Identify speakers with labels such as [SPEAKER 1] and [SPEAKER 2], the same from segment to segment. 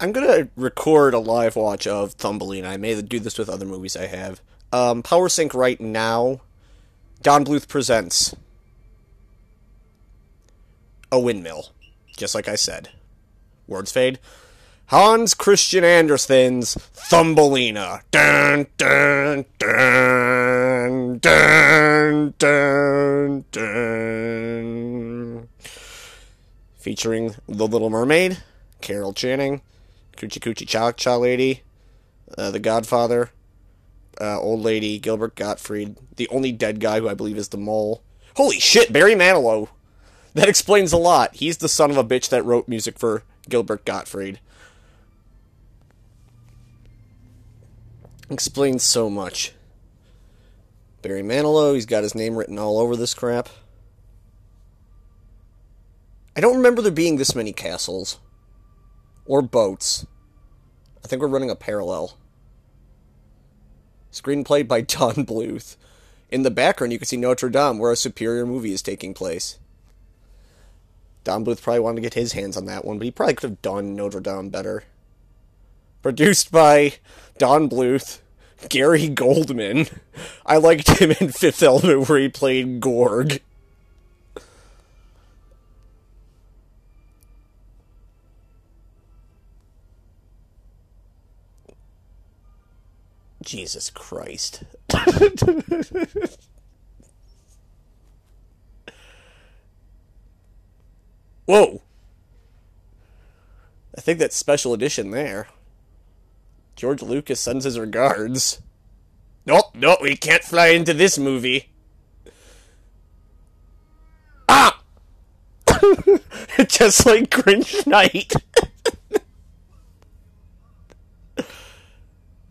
[SPEAKER 1] I'm gonna record a live watch of Thumbelina. I may do this with other movies I have. Um, Power Sync right now. Don Bluth presents a windmill, just like I said. Words fade. Hans Christian Andersen's Thumbelina. Dun, dun, dun, dun, dun, dun. Featuring The Little Mermaid, Carol Channing, Coochie Coochie Cha Lady, uh, The Godfather, uh, Old Lady, Gilbert Gottfried, the only dead guy who I believe is the mole. Holy shit, Barry Manilow! That explains a lot. He's the son of a bitch that wrote music for Gilbert Gottfried. Explains so much. Barry Manilow, he's got his name written all over this crap. I don't remember there being this many castles. Or boats. I think we're running a parallel. Screenplay by Don Bluth. In the background, you can see Notre Dame, where a superior movie is taking place. Don Bluth probably wanted to get his hands on that one, but he probably could have done Notre Dame better. Produced by Don Bluth, Gary Goldman. I liked him in Fifth Element where he played Gorg. Jesus Christ. Whoa! I think that's special edition there. George Lucas sends his regards. Nope, nope, we can't fly into this movie. Ah! Just like Grinch Night.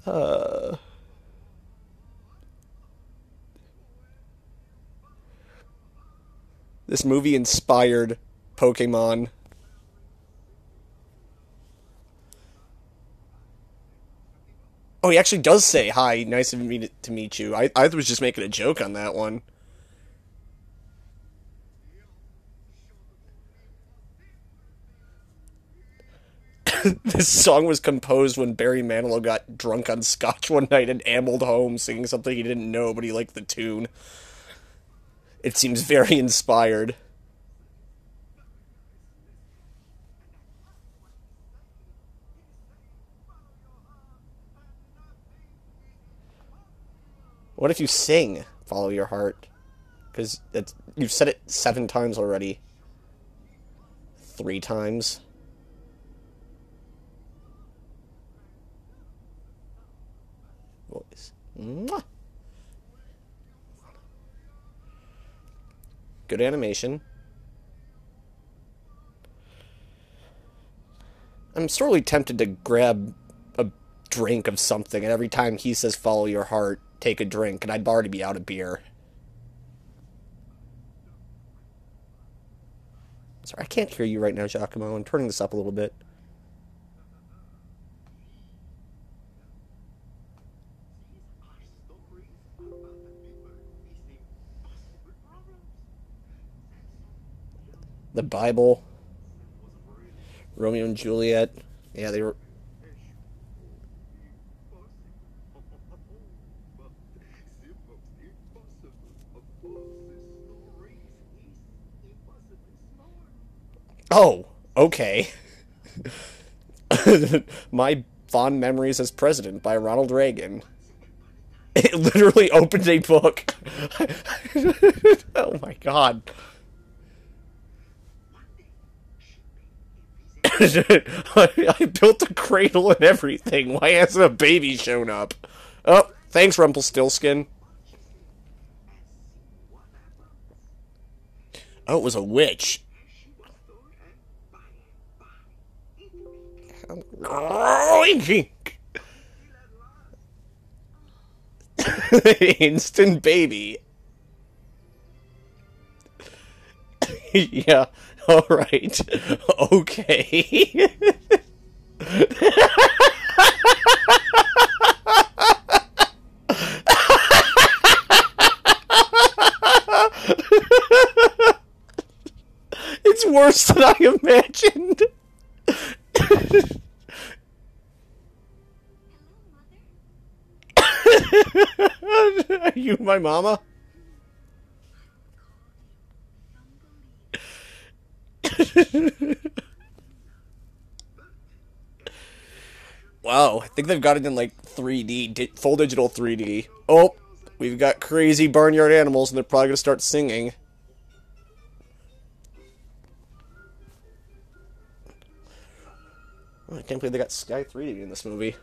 [SPEAKER 1] uh... This movie inspired Pokemon. Oh, he actually does say hi. Nice of me to meet you. I I was just making a joke on that one. this song was composed when Barry Manilow got drunk on scotch one night and ambled home singing something he didn't know, but he liked the tune. It seems very inspired. What if you sing "Follow Your Heart"? Because you've said it seven times already. Three times. Voice. Mwah. Good animation. I'm sorely tempted to grab a drink of something, and every time he says "Follow Your Heart," take a drink, and I'd already be out of beer. Sorry, I can't hear you right now, Giacomo. I'm turning this up a little bit. The Bible, Romeo and Juliet. Yeah, they were Oh, okay. My fond memories as president by Ronald Reagan. It literally opened a book. oh my god. I built a cradle and everything. Why hasn't a baby shown up? Oh, thanks, Rumpelstiltskin. Oh, it was a witch. Instant baby. yeah, All right. Okay. it's worse than I imagined. Are you my mama? Wow, I think they've got it in like 3D, di- full digital 3D. Oh, we've got crazy barnyard animals, and they're probably gonna start singing. Oh, I can't believe they got Sky 3D in this movie.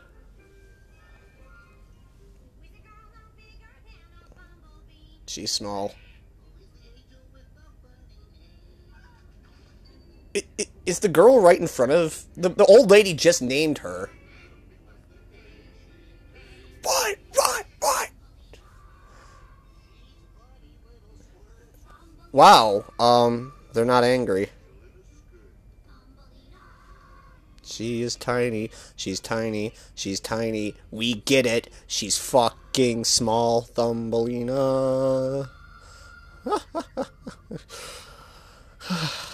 [SPEAKER 1] She's small. Is the girl right in front of the the old lady? Just named her. What? What? What? Wow. Um, they're not angry. She is tiny. She's tiny. She's tiny. We get it. She's fucking small, Thumbelina.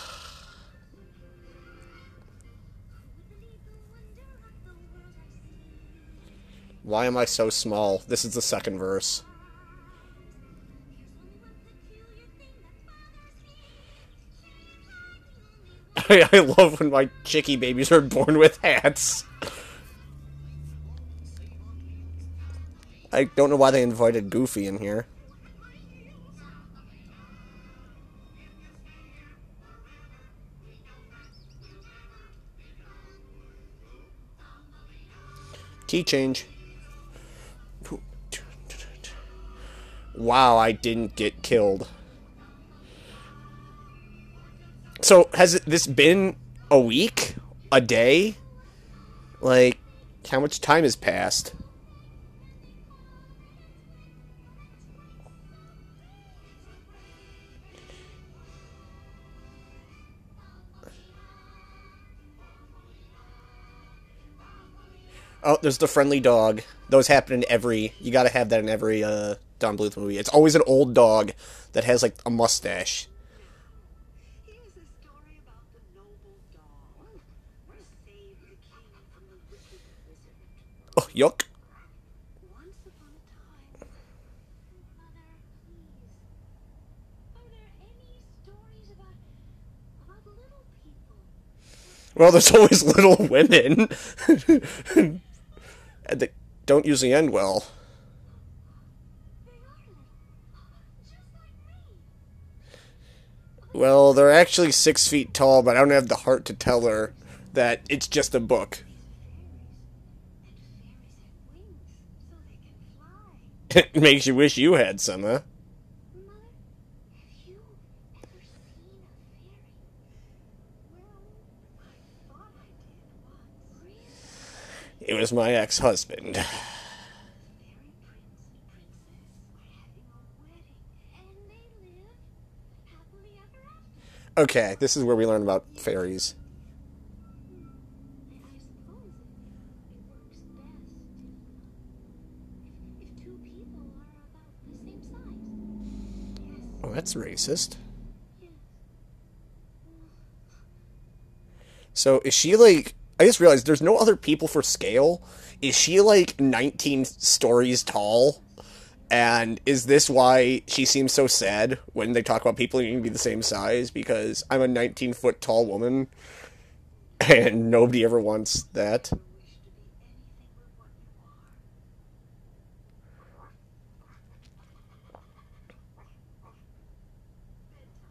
[SPEAKER 1] Why am I so small? This is the second verse. I, love when my chicky babies are born with hats. I don't know why they invited Goofy in here. Key change. Wow, I didn't get killed. So has this been a week? A day? Like, how much time has passed? Oh, there's the friendly dog. Those happen in every. You gotta have that in every uh, Don Bluth movie. It's always an old dog that has like a mustache.
[SPEAKER 2] Here's a story about the noble dog who saved the king from the wicked wizard.
[SPEAKER 1] Oh, yuck.
[SPEAKER 2] Once upon a time, Mother, please, are there any stories about about little people?
[SPEAKER 1] Well, there's always little women. and they don't usually end well.
[SPEAKER 2] They are little, just like me.
[SPEAKER 1] Well, they're actually six feet tall, but I don't have the heart to tell her that it's just a book. It makes you wish you had some, huh? It was my ex husband.
[SPEAKER 2] fairy prince and princess are having a wedding, and they live happily ever after.
[SPEAKER 1] Okay, this is where we learn about fairies.
[SPEAKER 2] And I suppose it, it works best if, if two people are about the same size. Yes,
[SPEAKER 1] Oh, that's racist. So is she like? I just realized there's no other people for scale. Is she like 19 stories tall? And is this why she seems so sad when they talk about people needing to be the same size? Because I'm a 19 foot tall woman, and nobody ever wants that.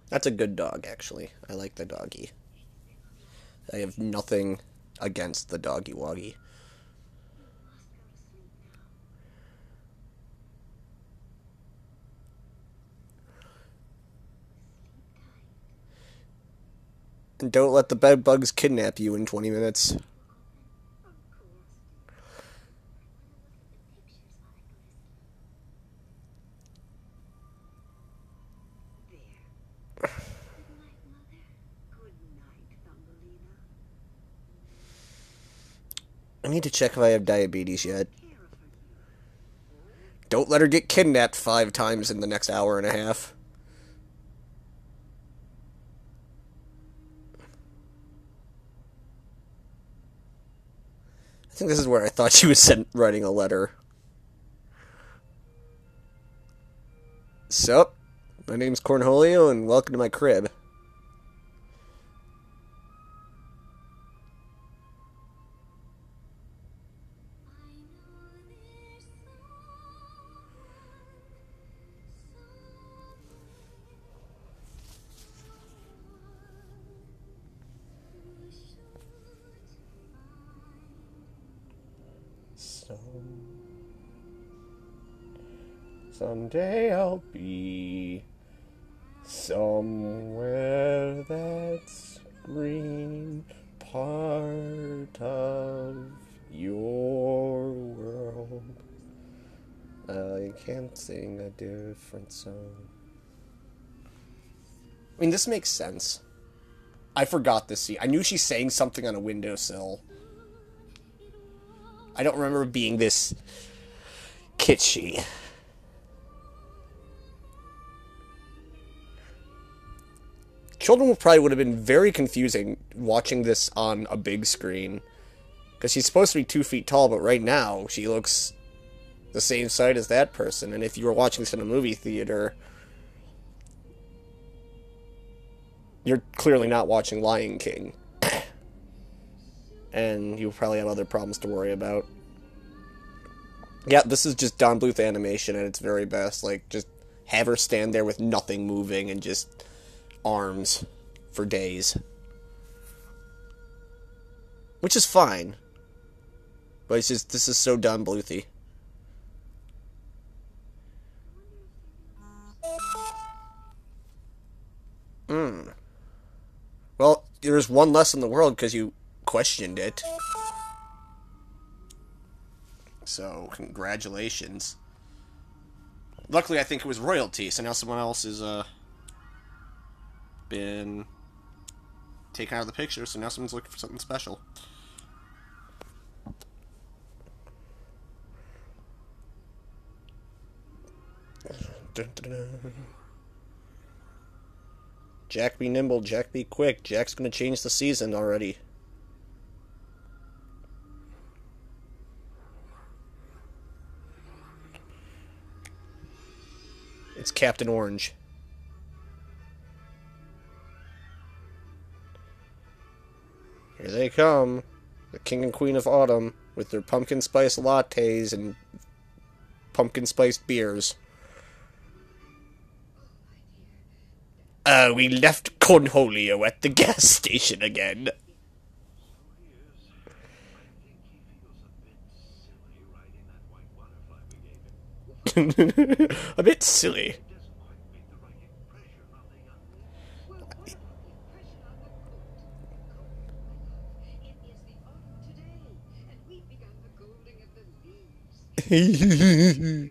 [SPEAKER 1] That's a good dog, actually. I like the doggy. I have nothing against the doggy woggy.
[SPEAKER 2] Must go to sleep now. Sleep tight.
[SPEAKER 1] And don't let the bed bugs kidnap you in 20 minutes.
[SPEAKER 2] I
[SPEAKER 1] need to check if I have diabetes yet. Don't let her get kidnapped five times in the next hour and a half. Think this is where I thought she was sent writing a letter. Sup? My name's Cornholio, and welcome to my crib. So someday I'll be somewhere that's green, part of your world. I can't sing a different song. I mean, this makes sense. I forgot this scene. I knew she's saying something on a windowsill. I don't remember being this kitschy. Children probably would have been very confusing watching this on a big screen. Because she's supposed to be two feet tall, but right now she looks the same size as that person. And if you were watching this in a movie theater, you're clearly not watching Lion King. And you probably have other problems to worry about. Yeah, this is just Don Bluth animation at its very best. Like, just have her stand there with nothing moving and just arms for days. Which is fine. But it's just, this is so Don Bluthy. Hmm. Well, there's one less in the world because you questioned it. So, congratulations. Luckily, I think it was royalty, so now someone else has uh, been taken out of the picture, so now someone's looking for something special. Jack be nimble, Jack be quick. Jack's gonna change the season already. It's Captain Orange. Here they come. The King and Queen of Autumn with their pumpkin spice lattes and pumpkin spiced beers. Uh, we left Cornholio at the gas station again. A bit silly.
[SPEAKER 3] It is the autumn today, and we've begun the golding of the leaves. He'll hurt himself. Like just a swallow buzzing bit silly.
[SPEAKER 1] hey,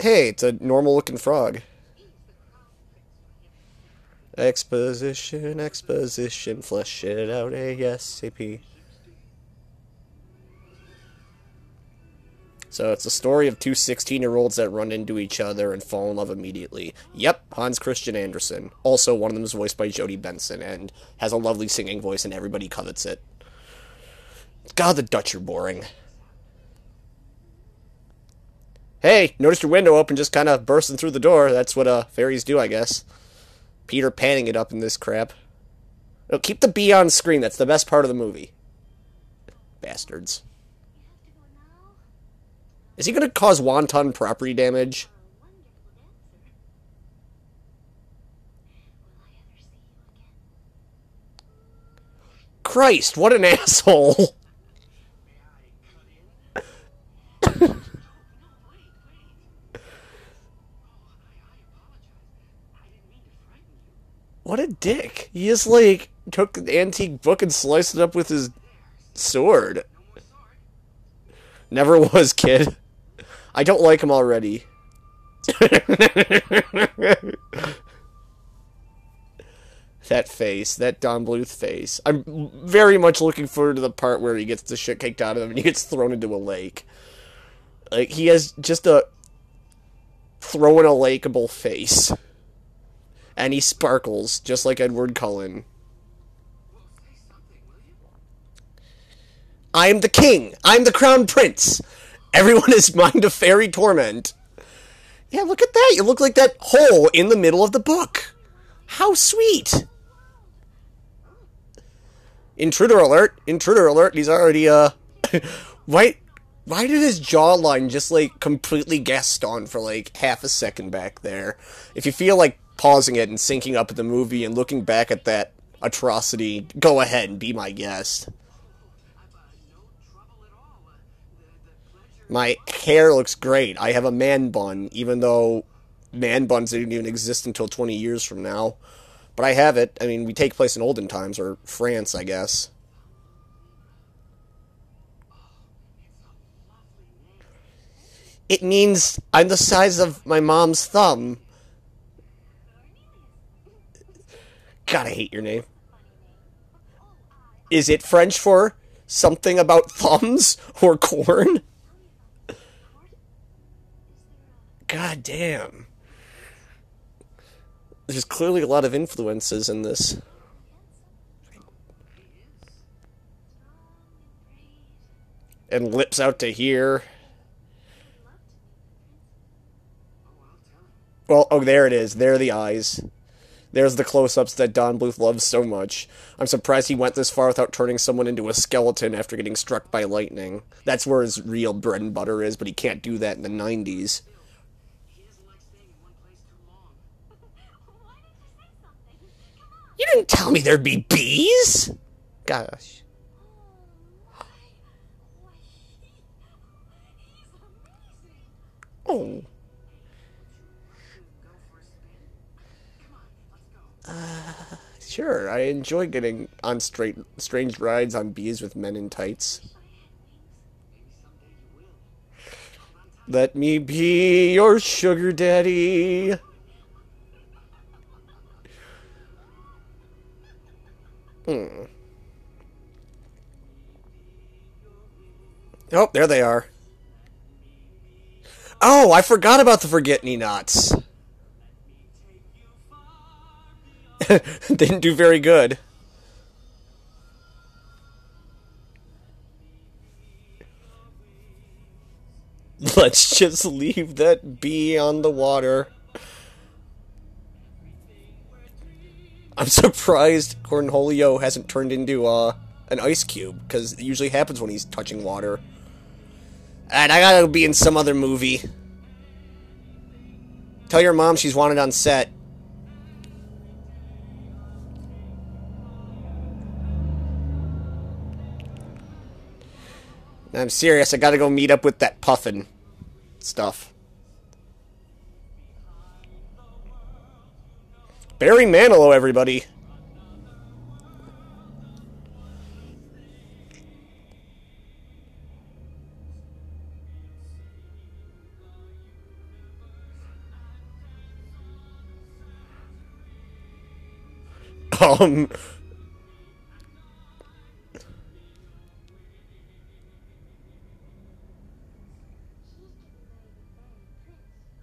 [SPEAKER 1] it's a normal looking frog. Exposition, exposition, flesh it out ASAP. So it's a story of two 16 year olds that run into each other and fall in love immediately. Yep, Hans Christian Andersen. Also, one of them is voiced by Jodi Benson and has a lovely singing voice, and everybody covets it. God, the Dutch are boring. Hey, noticed your window open, just kind of bursting through the door. That's what uh, fairies do, I guess. Peter panning it up in this crap. No, keep the bee on screen. That's the best part of the movie. Bastards.
[SPEAKER 2] You have to go now?
[SPEAKER 1] Is he going to cause wonton property damage? Christ, what an asshole! What a dick. He just, like, took an antique book and sliced it up with his sword. Never was, kid. I don't like him already. that face, that Don Bluth face. I'm very much looking forward to the part where he gets the shit kicked out of him and he gets thrown into a lake. Like, he has just a throw in a lakeable face. And he sparkles, just like Edward Cullen. I am the king. I'm the crown prince. Everyone is mine to fairy torment. Yeah, look at that. You look like that hole in the middle of the book. How sweet. Intruder alert. Intruder alert. He's already, uh. why, why did his jawline just, like, completely guest on for, like, half a second back there? If you feel like pausing it and syncing up at the movie and looking back at that atrocity, go ahead and be my guest. My hair looks great. I have a man bun, even though man buns didn't even exist until 20 years from now. But I have it. I mean, we take place in olden times, or France, I guess. It means I'm the size of my mom's thumb. God, I hate your name. Is it French for something about thumbs or corn? God damn. There's clearly a lot of influences in this. And lips out to here. Well, oh, there it is. There are the eyes. There's the close ups that Don Bluth loves so much. I'm surprised he went this far without turning someone into a skeleton after getting struck by lightning. That's where his real bread and butter is, but he can't do that in the 90s.
[SPEAKER 4] He doesn't like staying in one place too long.
[SPEAKER 2] Why didn't you say something? Come on.
[SPEAKER 1] You didn't tell me there'd be bees! Gosh.
[SPEAKER 2] Why, he, he's amazing.
[SPEAKER 1] Oh.
[SPEAKER 4] Go for a spin. Come on, let's go.
[SPEAKER 1] Sure, I enjoy getting on straight, strange rides on bees with men in tights.
[SPEAKER 4] Maybe someday you will.
[SPEAKER 1] Let me be your sugar daddy. Hmm. Oh, there they are. Oh, I forgot about the forget me nots. Didn't do very good. Let's just leave that bee on the water. I'm surprised Cornholio hasn't turned into uh, an ice cube, because it usually happens when he's touching water. And I gotta be in some other movie. Tell your mom she's wanted on set. I'm serious, I gotta go meet up with that puffin stuff. Barry Manilow, everybody. Um.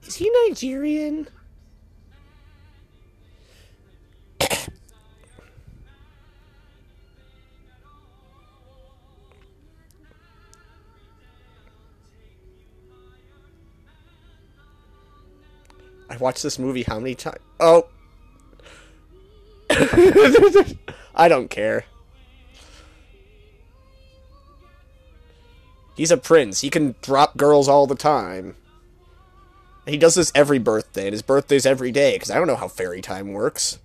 [SPEAKER 1] Is he Nigerian? Watched this movie how many times? Oh. I don't care. He's a prince. He can drop girls all the time. He does this every birthday, and his birthday's every day, because I don't know how fairy time works.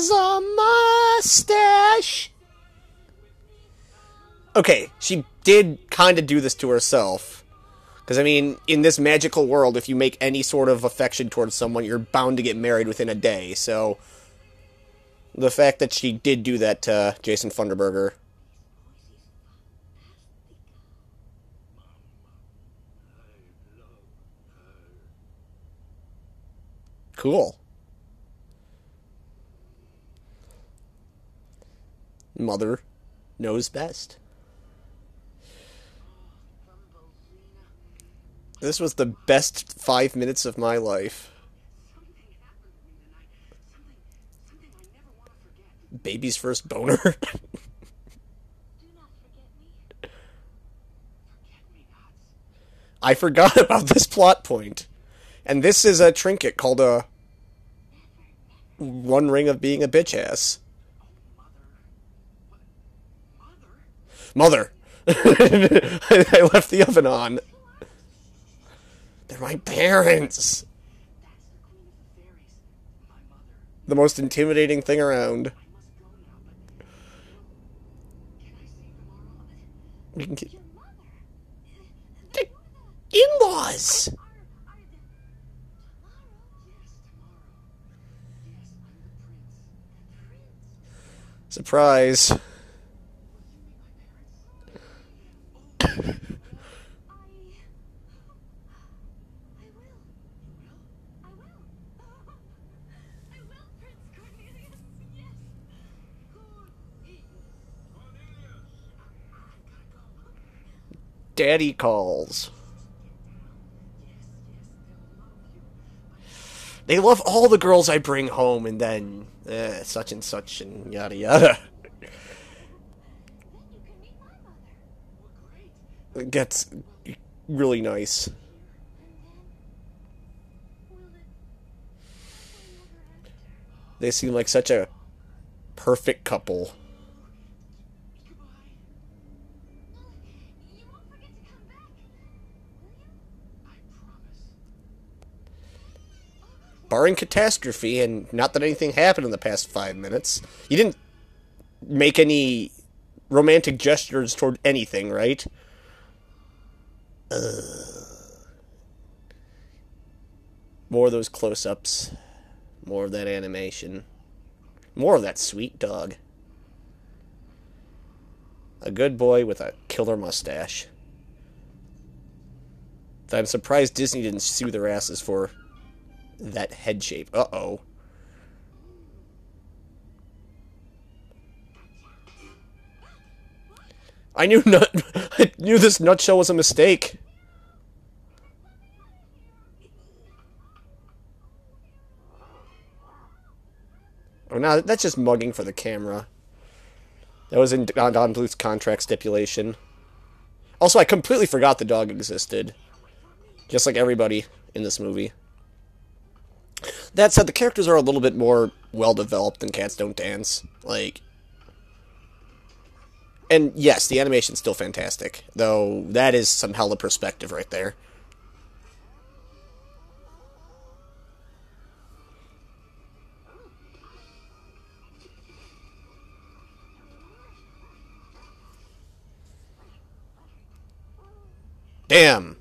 [SPEAKER 1] Has a mustache. Okay, she did kind of do this to herself. Because, I mean, in this magical world, if you make any sort of affection towards someone, you're bound to get married within a day. So, the fact that she did do that to Jason Funderberker. Cool. Mother knows best. This was the best five minutes of my life. Baby's first boner. I forgot about this plot point. And this is a trinket called a one ring of being a bitch ass.
[SPEAKER 4] Mother.
[SPEAKER 1] I left the oven on. They're my parents.
[SPEAKER 4] The the.
[SPEAKER 1] The most intimidating thing around.
[SPEAKER 4] I must go now, but. Can I see tomorrow?
[SPEAKER 1] We can get
[SPEAKER 2] Your mother.
[SPEAKER 1] in-laws.
[SPEAKER 2] Are, are the, tomorrow?
[SPEAKER 4] Yes, tomorrow. Yes, I'm the prince.
[SPEAKER 2] Prince.
[SPEAKER 1] Surprise.
[SPEAKER 4] Will you meet my parents?
[SPEAKER 2] I. I will. I will. I will, Prince Cornelius. Yes.
[SPEAKER 1] Daddy calls. They love all the girls I bring home, and then eh, such and such and yada yada. It gets really nice. They seem like such a perfect couple.
[SPEAKER 4] Goodbye.
[SPEAKER 2] You won't forget to come back, will you?
[SPEAKER 4] I promise.
[SPEAKER 1] Barring catastrophe, and not that anything happened in the past five minutes, you didn't make any romantic gestures toward anything, right? Ugh. More of those close ups. More of that animation. More of that sweet dog. A good boy with a killer mustache. That I'm surprised Disney didn't sue their asses for that head shape. Uh oh. I knew nut. I knew this nutshell was a mistake. Oh, no, that's just mugging for the camera. That was in Don, Don Bluth's contract stipulation. Also, I completely forgot the dog existed. Just like everybody in this movie. That said, the characters are a little bit more well developed than Cats Don't Dance. Like, and yes, the animation's still fantastic, though that is some hella perspective right there. Damn.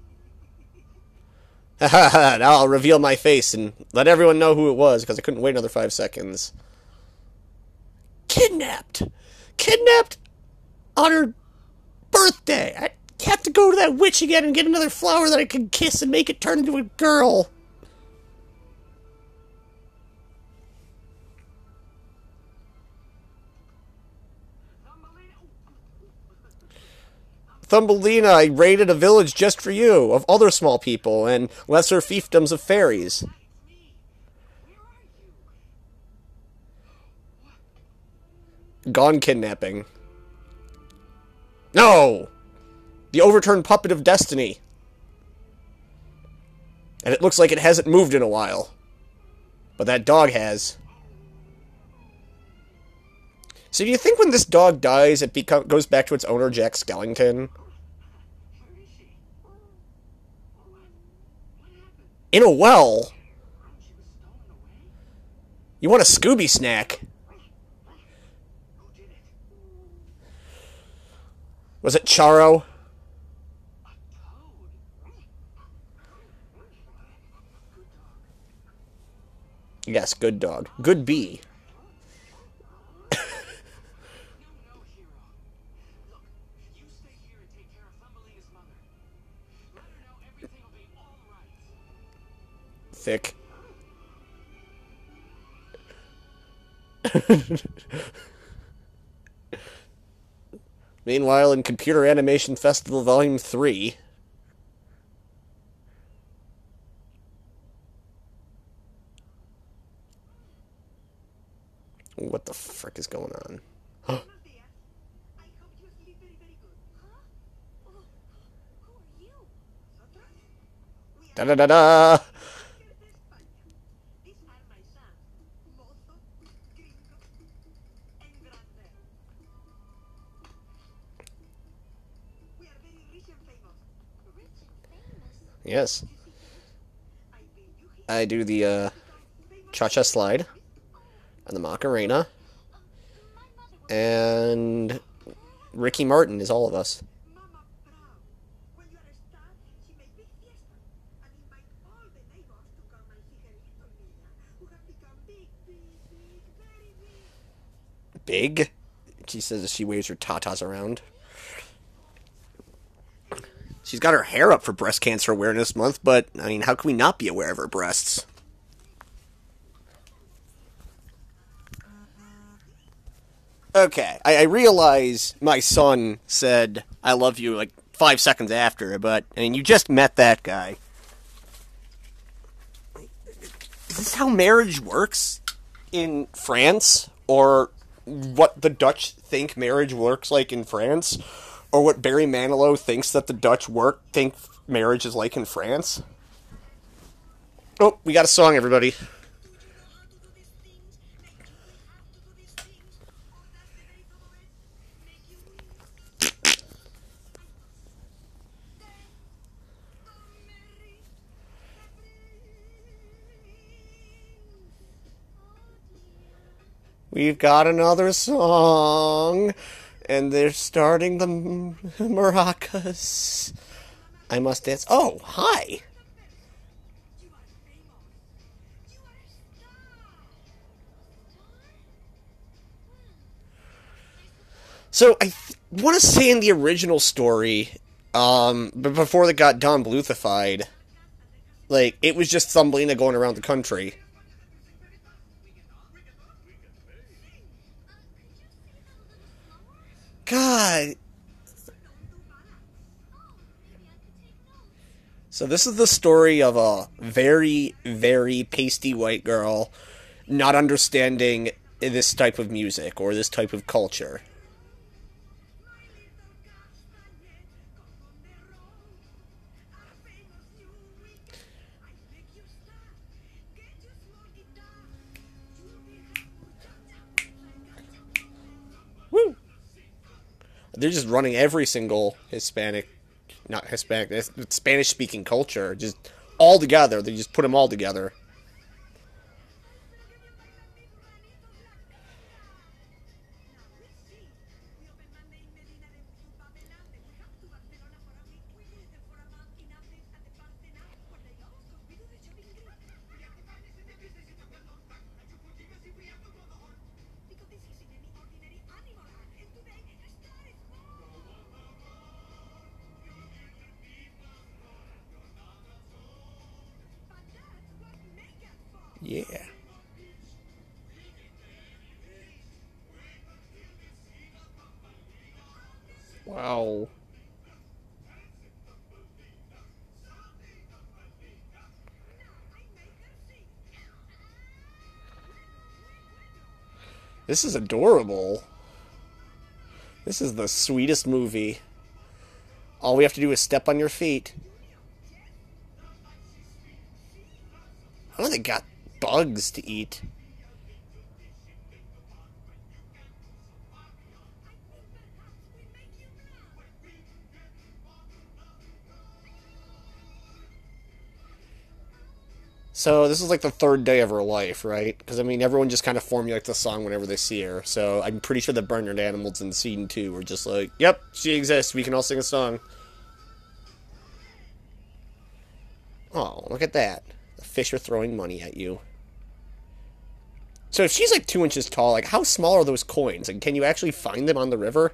[SPEAKER 1] now I'll reveal my face and let everyone know who it was because I couldn't wait another five seconds. Kidnapped! Kidnapped on her birthday! I have to go to that witch again and get another flower that I can kiss and make it turn into a girl. Thumbelina, I raided a village just for you, of other small people, and lesser fiefdoms of fairies. Gone kidnapping. No! The overturned puppet of destiny. And it looks like it hasn't moved in a while. But that dog has. So do you think when this dog dies, it become, goes back to its owner, Jack Skellington? In a well? You want a Scooby snack? Was it Charo? Yes, good dog. Good bee. thick. Meanwhile, in Computer Animation Festival Volume 3. What the frick is going on? da da da da! Yes,
[SPEAKER 3] I
[SPEAKER 1] do the uh, cha-cha slide and the Macarena, and Ricky Martin is all of us.
[SPEAKER 3] Big.
[SPEAKER 1] She says as she waves her tatas around. She's got her hair up for Breast Cancer Awareness Month, but I mean, how can we not be aware of her breasts? Okay, I, I realize my son said "I love you" like five seconds after, but I mean, you just met that guy. Is this how marriage works in France, or what the Dutch think marriage works like in France, or what Barry Manilow thinks that the Dutch work think marriage is like in France? Oh, we got a song, everybody. We've got another song, and they're starting the maracas. I must dance. Oh, hi. So I th- want to say in the original story, um, but before they got Don Bluthified, like it was just Thumbelina going around the country. God. So this is the story of a very, very pasty white girl not understanding this type of music or this type of culture. They're just running every single Hispanic, not Hispanic, Spanish speaking culture, just all together. They just put them all together. Wow. This is adorable. This is the sweetest movie. All we have to do is step on your feet. Oh, they got bugs to eat. So this is like the third day of her life, right? Because I mean, everyone just kind of formulates the song whenever they see her. So I'm pretty sure the Bernard Animals in scene two were just like, "Yep, she exists. We can all sing a song." Oh, look at that! The fish are throwing money at you. So if she's like two inches tall, like how small are those coins? Like, can you actually find them on the river?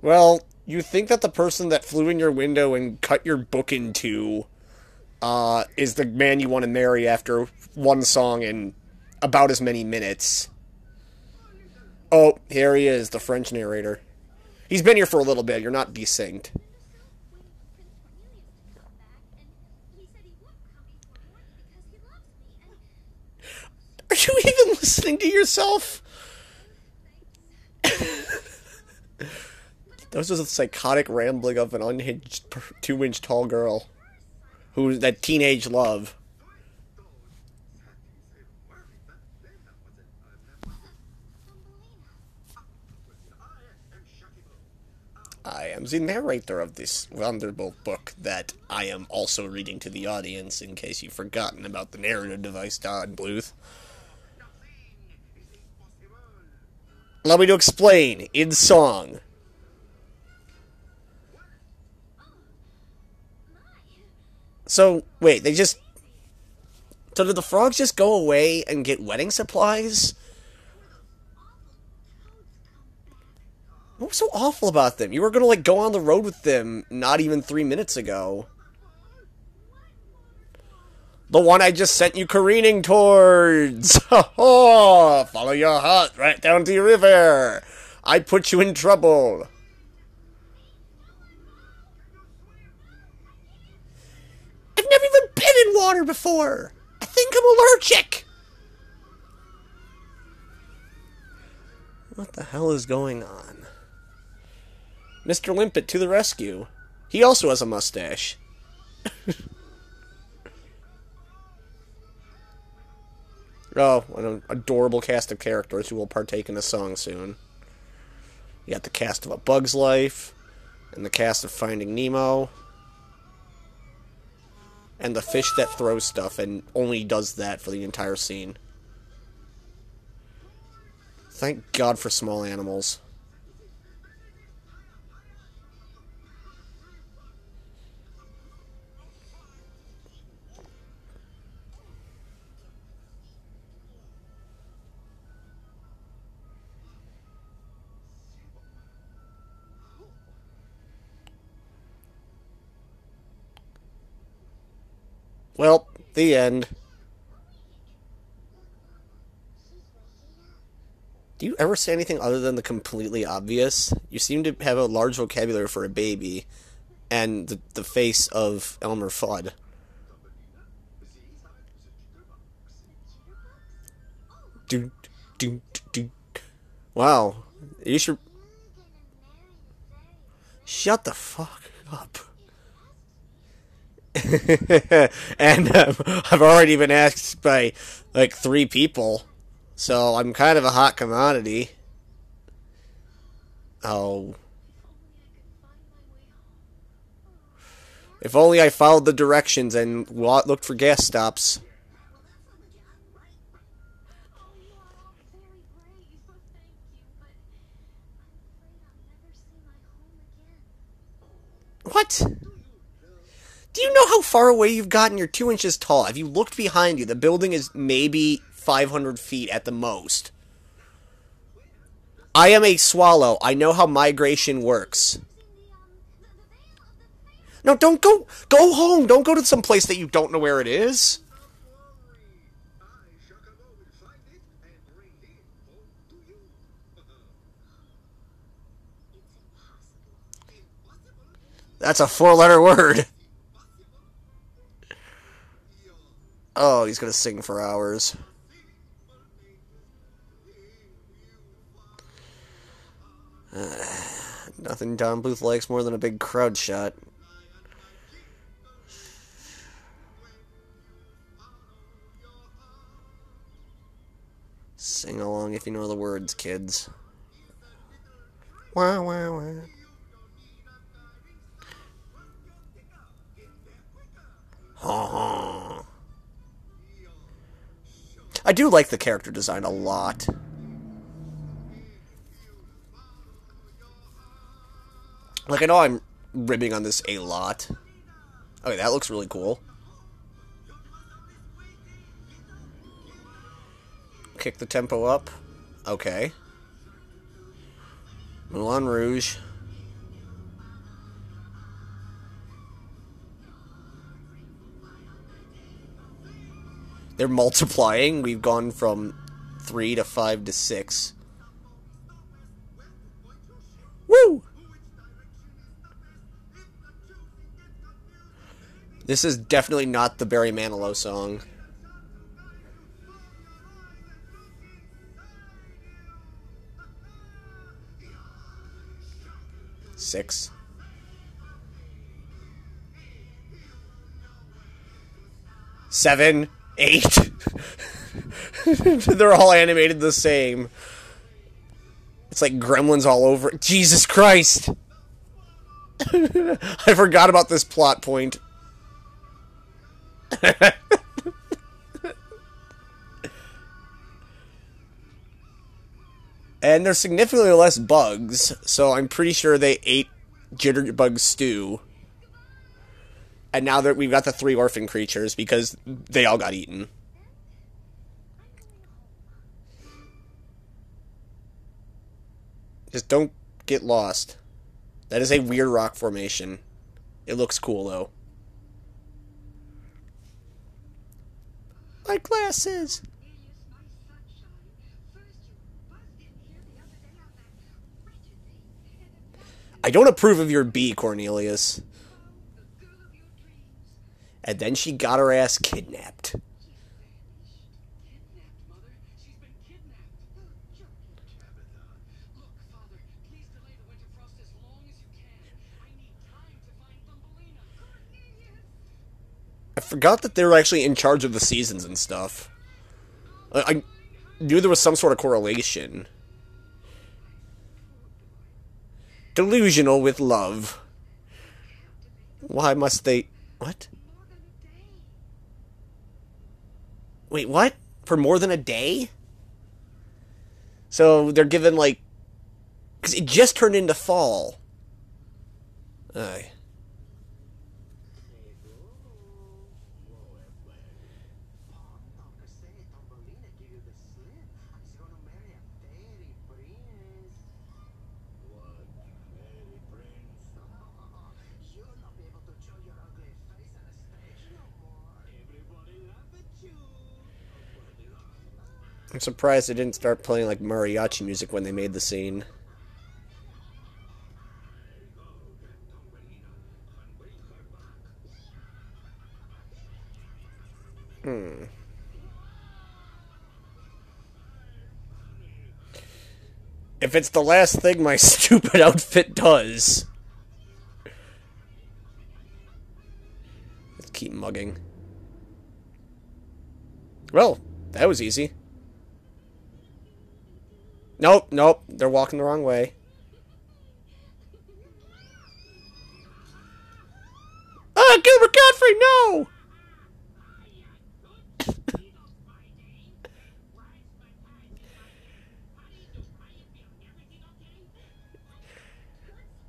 [SPEAKER 3] Well,
[SPEAKER 2] you think
[SPEAKER 1] that the person that flew in your window and cut your book in two uh, is the man you want to marry after one song in about as many minutes. Oh, here he is, the French narrator. He's been here for a little bit. You're not desynced. Are you even listening to yourself? That was just a psychotic rambling of an unhinged two inch tall girl. Who that teenage love. I am the narrator of this wonderful book that I am also reading to the audience in case you've forgotten about the narrative device, Don Bluth. Allow me to explain in song. So, wait, they just. So, did the frogs just go away and get wedding supplies? What was so awful about them? You were gonna, like, go on the road with them not even three minutes ago. The one I just sent you careening towards! Follow your heart right down to the river! I put you in trouble! Water before! I think I'm allergic! What the hell is going on? Mr. Limpet to the rescue. He also has a mustache. oh, an adorable cast of characters who will partake in a song soon. You got the cast of A Bug's Life, and the cast of Finding Nemo, and the fish that throws stuff and only does that for the entire scene. Thank God for small animals. Well, the end. Do you ever say anything other than the completely obvious? You seem to have a large vocabulary for a baby, and the, the face of Elmer Fudd. Do, do, do. Wow. You should. Shut the fuck up. and um, I've already been asked by like three people, so I'm kind of a hot commodity. Oh. If only I followed the directions and looked for gas stops. What? Do you know how far away you've gotten? You're two inches tall. Have you looked behind you? The building is maybe 500 feet at the most. I am a swallow. I know how migration works. No, don't go. Go home. Don't go to some place that you don't know where it is. That's a four-letter word. Oh, he's gonna sing for hours. nothing Don Bluth likes more than a big crowd shot. Sing along if you know the words, kids. Wah, wah, wah. Ha ha. I do like the character design a lot. Like I know I'm ribbing on this a lot. Okay, that looks really cool. Kick the tempo up. Okay. Moulin Rouge. They're multiplying. We've gone from three to five to six. Woo! This is definitely not the Barry Manilow song. Six. Seven. Eight. They're all animated the same. It's like gremlins all over. Jesus Christ! I forgot about this plot point. and there's significantly less bugs, so I'm pretty sure they ate Jitterbug stew. And now that we've got the three orphan creatures because they all got eaten. Just don't get lost. That is a weird rock formation. It looks cool though. My glasses. I don't approve of your B, Cornelius. And then she got her ass kidnapped.
[SPEAKER 4] I
[SPEAKER 1] forgot that they were actually in charge of the seasons and stuff. I, I knew there was some sort of correlation. Delusional with love. Why must they. What?
[SPEAKER 3] More than a day.
[SPEAKER 1] Wait, what? For more than a day? So they're given, like. Because it just turned into fall. Aye.
[SPEAKER 5] Aunque say Thumbelina give you the slip. She's gonna marry a fairy prince. What? Fairy prince? You'll not be able to show your ugly face on the stage no more. Everybody laugh at you.
[SPEAKER 1] I'm surprised they didn't start playing, like, mariachi music when they made the scene. Hmm. If it's the last thing my stupid outfit does. Let's keep mugging. Well, that was easy. Nope, nope, they're walking the wrong way. Ah, Gilbert Gottfried, no!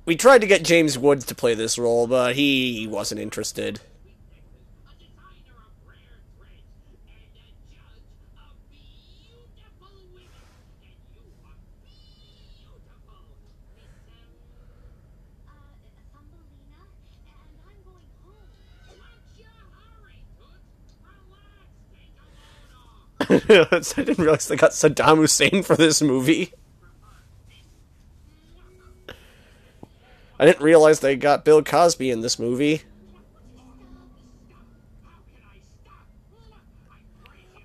[SPEAKER 1] We tried to get James Woods to play this role, but he wasn't interested.
[SPEAKER 4] A designer of rare threads and a judge of beautiful women. And you are beautiful, Miss um,
[SPEAKER 2] Uh, Thumbelina, and I'm going home.
[SPEAKER 4] What's your hurry, Toots? Relax, take a load off.
[SPEAKER 1] I didn't realize they got Saddam Hussein for this movie. I didn't realize they got Bill Cosby in this movie.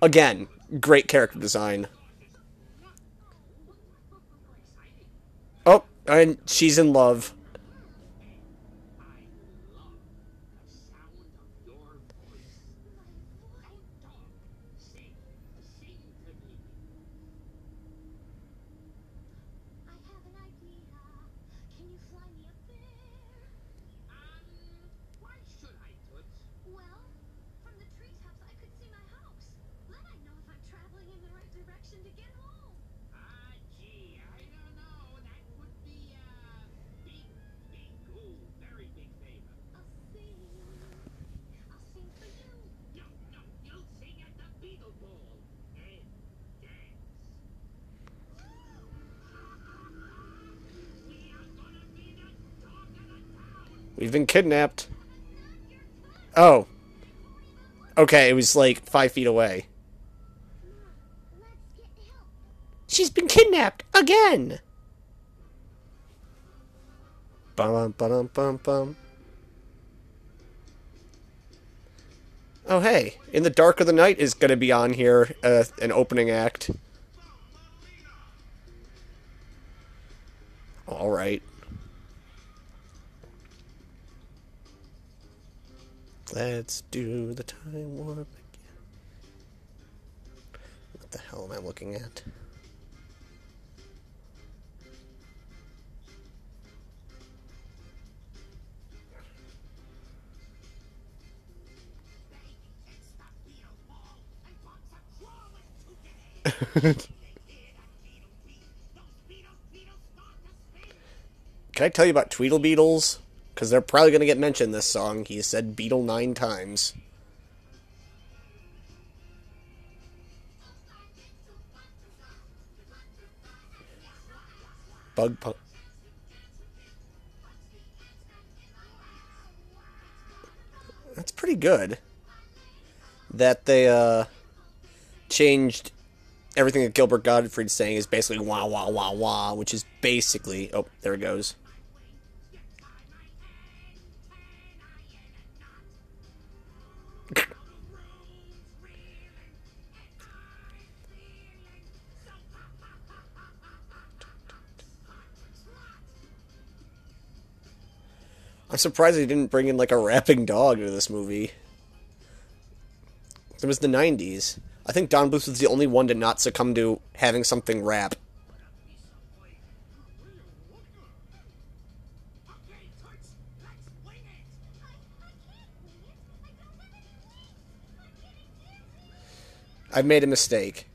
[SPEAKER 1] Again, great character design. Oh, and she's in love. Been kidnapped. Oh. Okay, it was like five feet away. She's been kidnapped again. Bum bum bum bum. Oh hey, in the dark of the night is gonna be on here, uh, an opening act. Let's do the time warp again. What the hell am I looking at? Can I tell you about Tweedle Beetles? Because they're probably going to get mentioned this song. He said Beetle nine times. Bug pu- That's pretty good. That they uh changed everything that Gilbert Gottfried's saying is basically wah wah wah wah, which is basically oh there it goes. I'm surprised they didn't bring in like a rapping dog to this movie. It was the 90s. I think Don Bluth was the only one to not succumb to having something rap. I've made a mistake.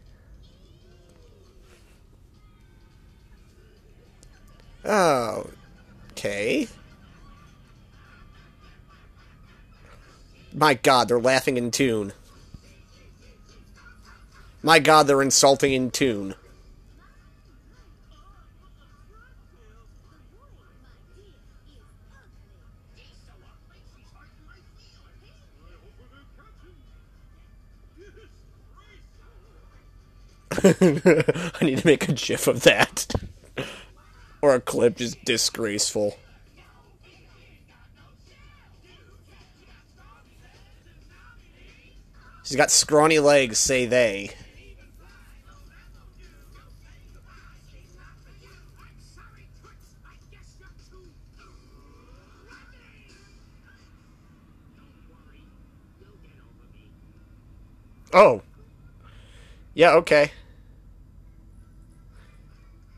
[SPEAKER 1] Oh, okay. My god, they're laughing in tune. My god, they're insulting in tune. I need to make a gif of that. or a clip just disgraceful. She's got scrawny legs, say they. Oh. Yeah, okay.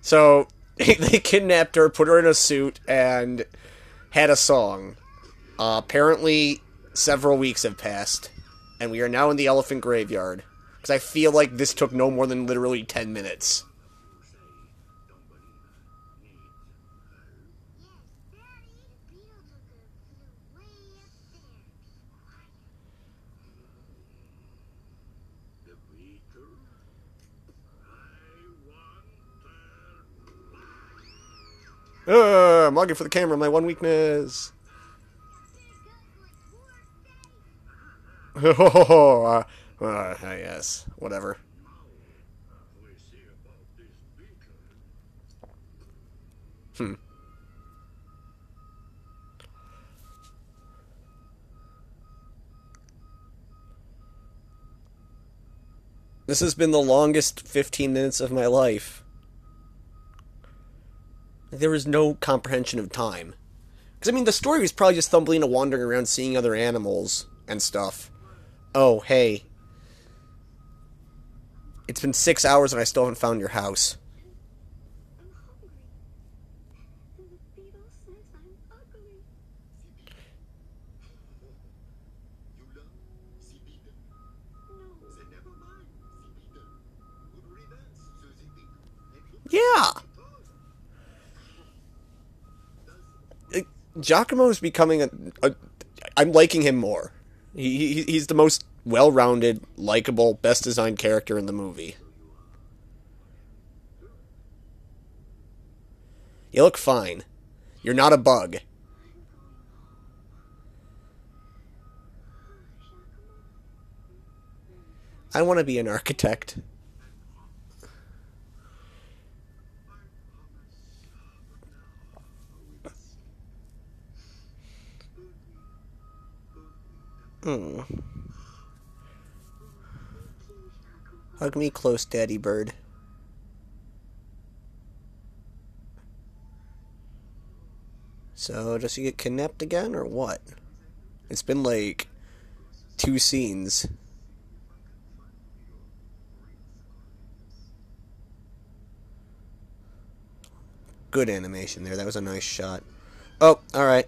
[SPEAKER 1] So, they kidnapped her, put her in a suit, and had a song. Uh, apparently, several weeks have passed, and we are now in the elephant graveyard. Because I feel like this took no more than literally 10 minutes. Uh, I'm logging for the camera, my one weakness. Uh, uh, yes, whatever. Hmm. This has been the longest 15 minutes of my life. There was no comprehension of time. Because, I mean, the story was probably just Thumbelina wandering around seeing other animals and stuff. Oh, hey. It's been six hours and I still haven't found your house. Yeah! Jacquimo's becoming a, a. I'm liking him more. He, he's the most well-rounded, likable, best-designed character in the movie. You look fine. You're not a bug.
[SPEAKER 4] I want to be an architect. Hmm. Hug me close, Daddy Bird. So, does he get kidnapped again, or what? It's been like two scenes. Good animation there. That was a nice shot. Oh, alright.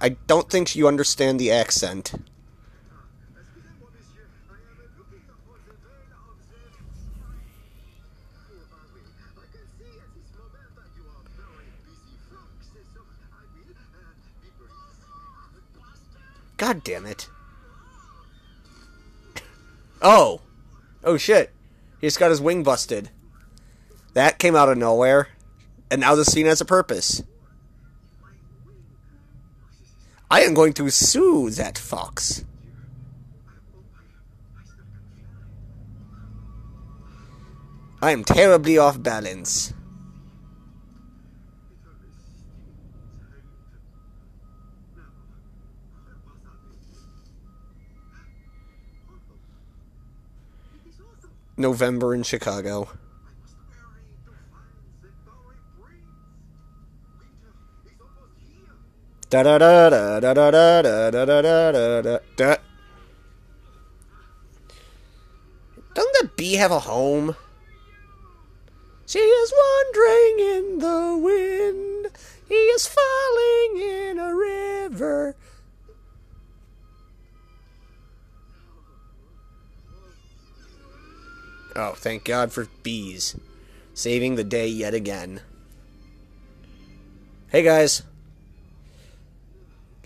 [SPEAKER 4] I don't think you understand the accent. God damn it. Oh. Oh shit. He just got his wing busted. That came out of nowhere. And now the scene has a purpose. I am going to sue that fox. I am terribly off balance. November in Chicago. Da da da da da da da da da da da da da. Doesn't the bee have a home? She is wandering in the wind. He is falling in a river. Oh, thank God for bees. Saving the day yet again. Hey guys.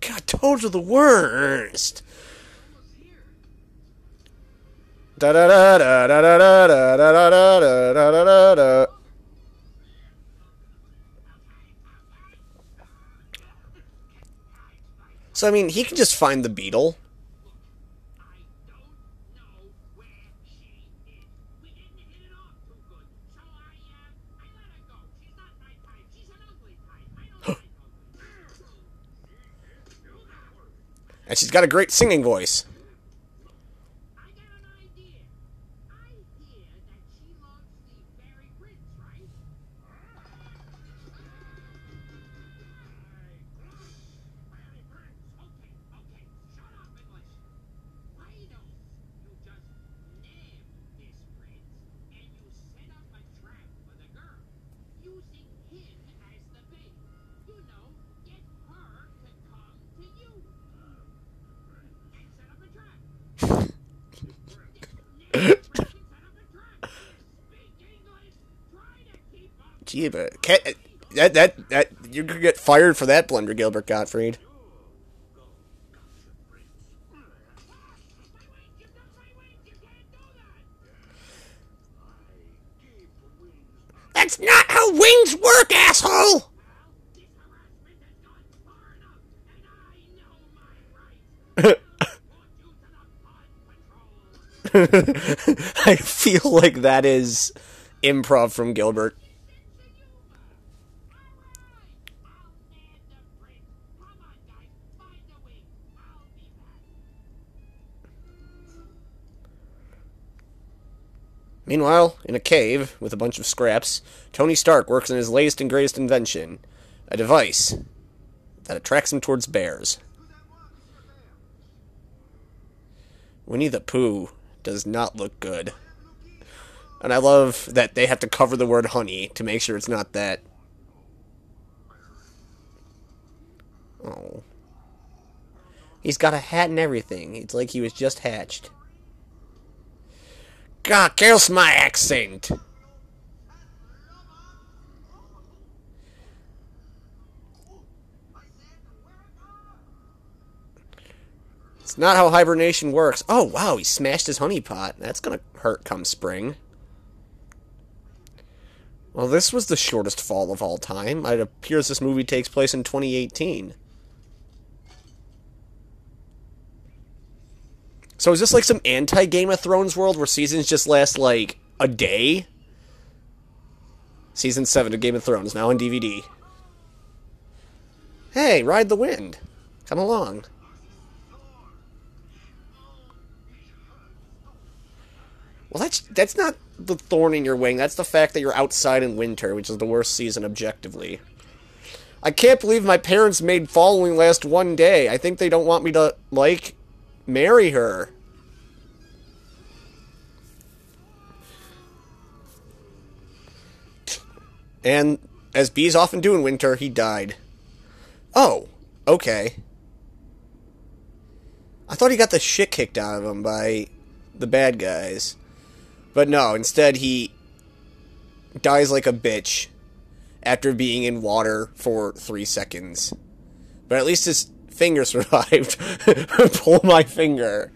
[SPEAKER 4] God, toads are the worst. Da da da da da da da da da da da da da da da. So I mean, he can just find the beetle. And she's got a great singing voice. But that that that you could get fired for that blunder, Gilbert Gottfried. That's not how wings work, asshole. I feel like that is improv from Gilbert.
[SPEAKER 1] Meanwhile, in a cave with a bunch of scraps, Tony Stark works on his latest and greatest invention a device that attracts him towards bears. Winnie the Pooh does not look good. And I love that they have to cover the word honey to make sure it's not that. Oh. He's got a hat and everything. It's like he was just hatched. God, kills my accent. It's not how hibernation works. Oh, wow, he smashed his honey pot. That's gonna hurt come spring. Well, this was the shortest fall of all time. It appears this movie takes place in 2018. So is this like some anti Game of Thrones world where seasons just last like a day? Season 7 of Game of Thrones now on DVD. Hey, ride the wind. Come along. Well, that's that's not the thorn in your wing. That's the fact that you're outside in winter, which is the worst season objectively. I can't believe my parents made following last one day. I think they don't want me to like marry her. And as bees often do in winter, he died. Oh, okay. I thought he got the shit kicked out of him by the bad guys. But no, instead he dies like a bitch after being in water for three seconds. But at least his finger survived. Pull my finger.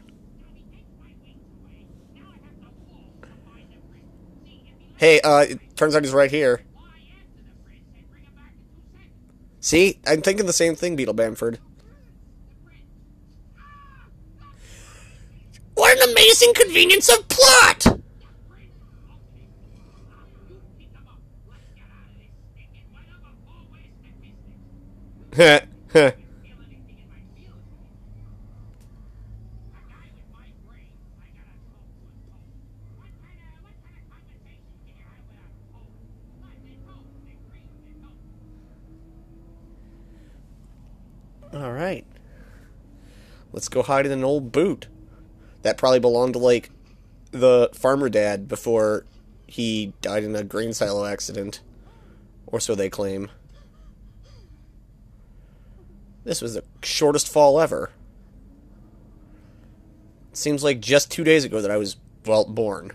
[SPEAKER 1] Hey, uh, it turns out he's right here. See? I'm thinking the same thing, Beetle Bamford. What an amazing convenience of plot! Heh, heh. All right. Let's go hide in an old boot. That probably belonged to like the farmer dad before he died in a grain silo accident, or so they claim. This was the shortest fall ever. Seems like just two days ago that I was, well, born.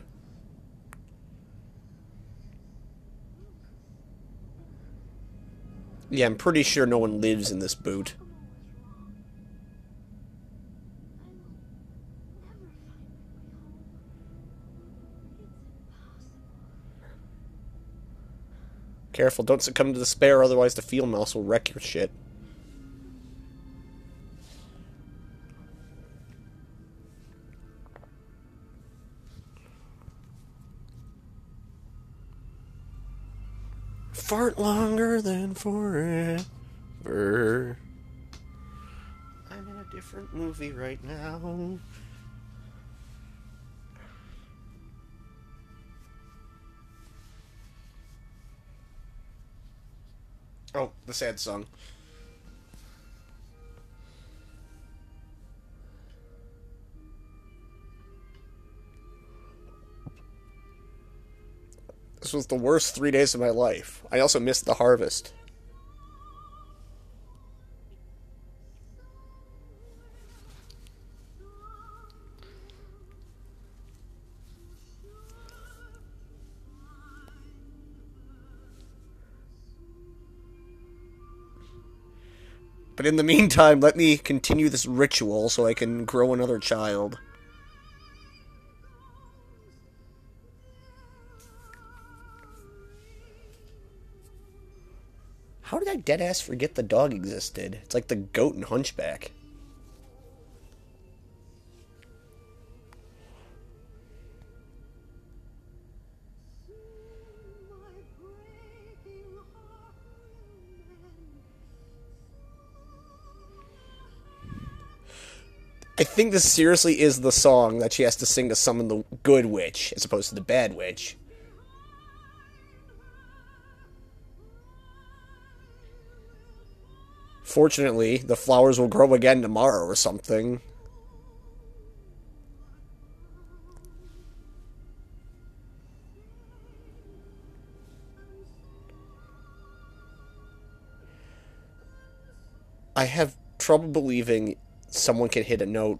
[SPEAKER 1] Yeah, I'm pretty sure no one lives in this boot. Careful, don't succumb to despair, otherwise the field mouse will wreck your shit. Fart longer than forever. I'm in a different movie right now. Oh, the sad song. This was the worst three days of my life. I also missed the harvest. But in the meantime, let me continue this ritual so I can grow another child. How did I deadass forget the dog existed? It's like the goat and hunchback. I think this seriously is the song that she has to sing to summon the good witch as opposed to the bad witch. Fortunately, the flowers will grow again tomorrow or something. I have trouble believing someone can hit a note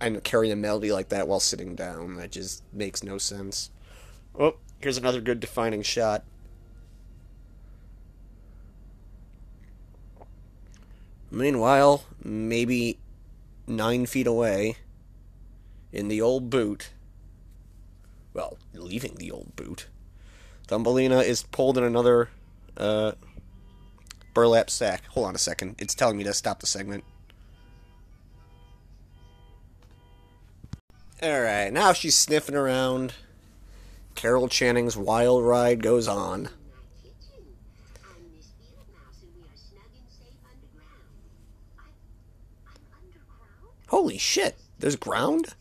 [SPEAKER 1] and carry a melody like that while sitting down. That just makes no sense. Oh, here's another good defining shot. Meanwhile, maybe nine feet away, in the old boot, well, leaving the old boot, Thumbelina is pulled in another uh, burlap sack. Hold on a second. It's telling me to stop the segment. All right, now she's sniffing around. Carol Channing's wild ride goes on. Holy shit, there's ground?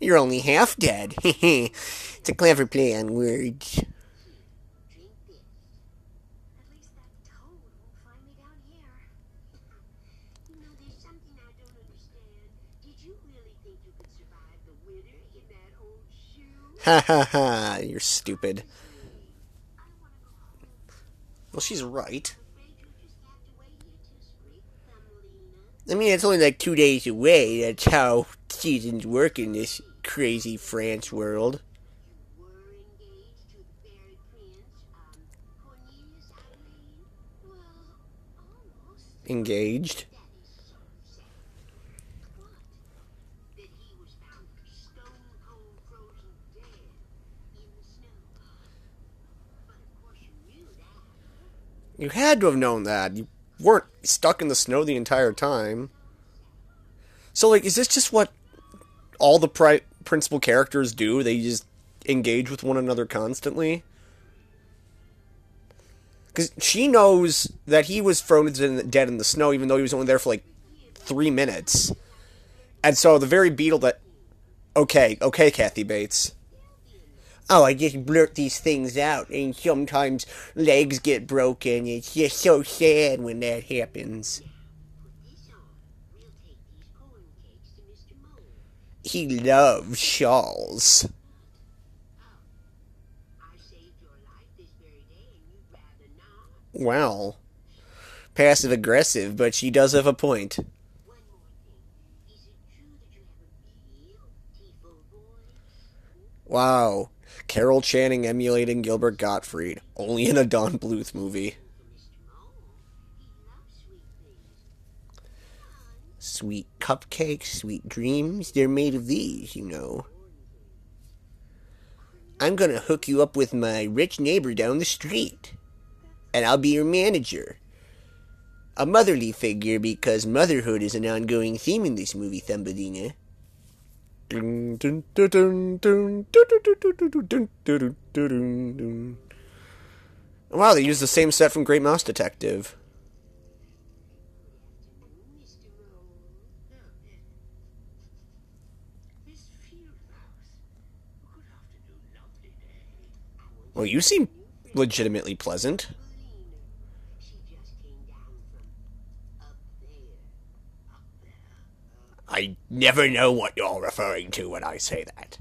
[SPEAKER 1] You're only half dead. it's a clever play on words. Ha ha ha, you're stupid. Well, she's right. I mean, it's only like two days away. That's how seasons work in this crazy France world.
[SPEAKER 2] Engaged You
[SPEAKER 1] had to have known that. You weren't stuck in the snow the entire time. So, like, is this just what all the pri- principal characters do? They just engage with one another constantly? Because she knows that he was frozen dead in the snow, even though he was only there for like three minutes. And so the very beetle that. Okay, okay, Kathy Bates oh, I just blurt these things out, and sometimes legs get broken. It's just so sad when that happens. He loves shawls. Well, Passive aggressive, but she does have a point. Wow. Carol Channing emulating Gilbert Gottfried, only in a Don Bluth movie.
[SPEAKER 2] Sweet
[SPEAKER 1] cupcakes, sweet dreams, they're made of these, you know. I'm gonna hook you up with my rich neighbor down the street. And I'll be your manager. A motherly figure because motherhood is an ongoing theme in this movie, Thumbelina. Wow, they used the same set from Great Mouse Detective. Well, you seem legitimately pleasant. I never know what you're referring to when I say that.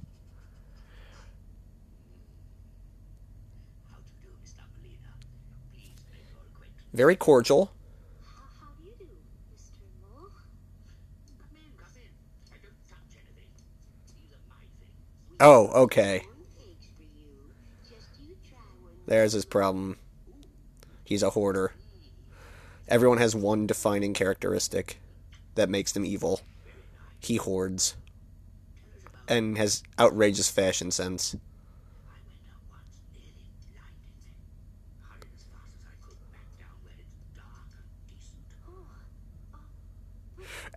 [SPEAKER 1] Very cordial. Oh, okay. There's his problem. He's a hoarder. Everyone has one defining characteristic that makes them evil he hoards and has outrageous fashion sense.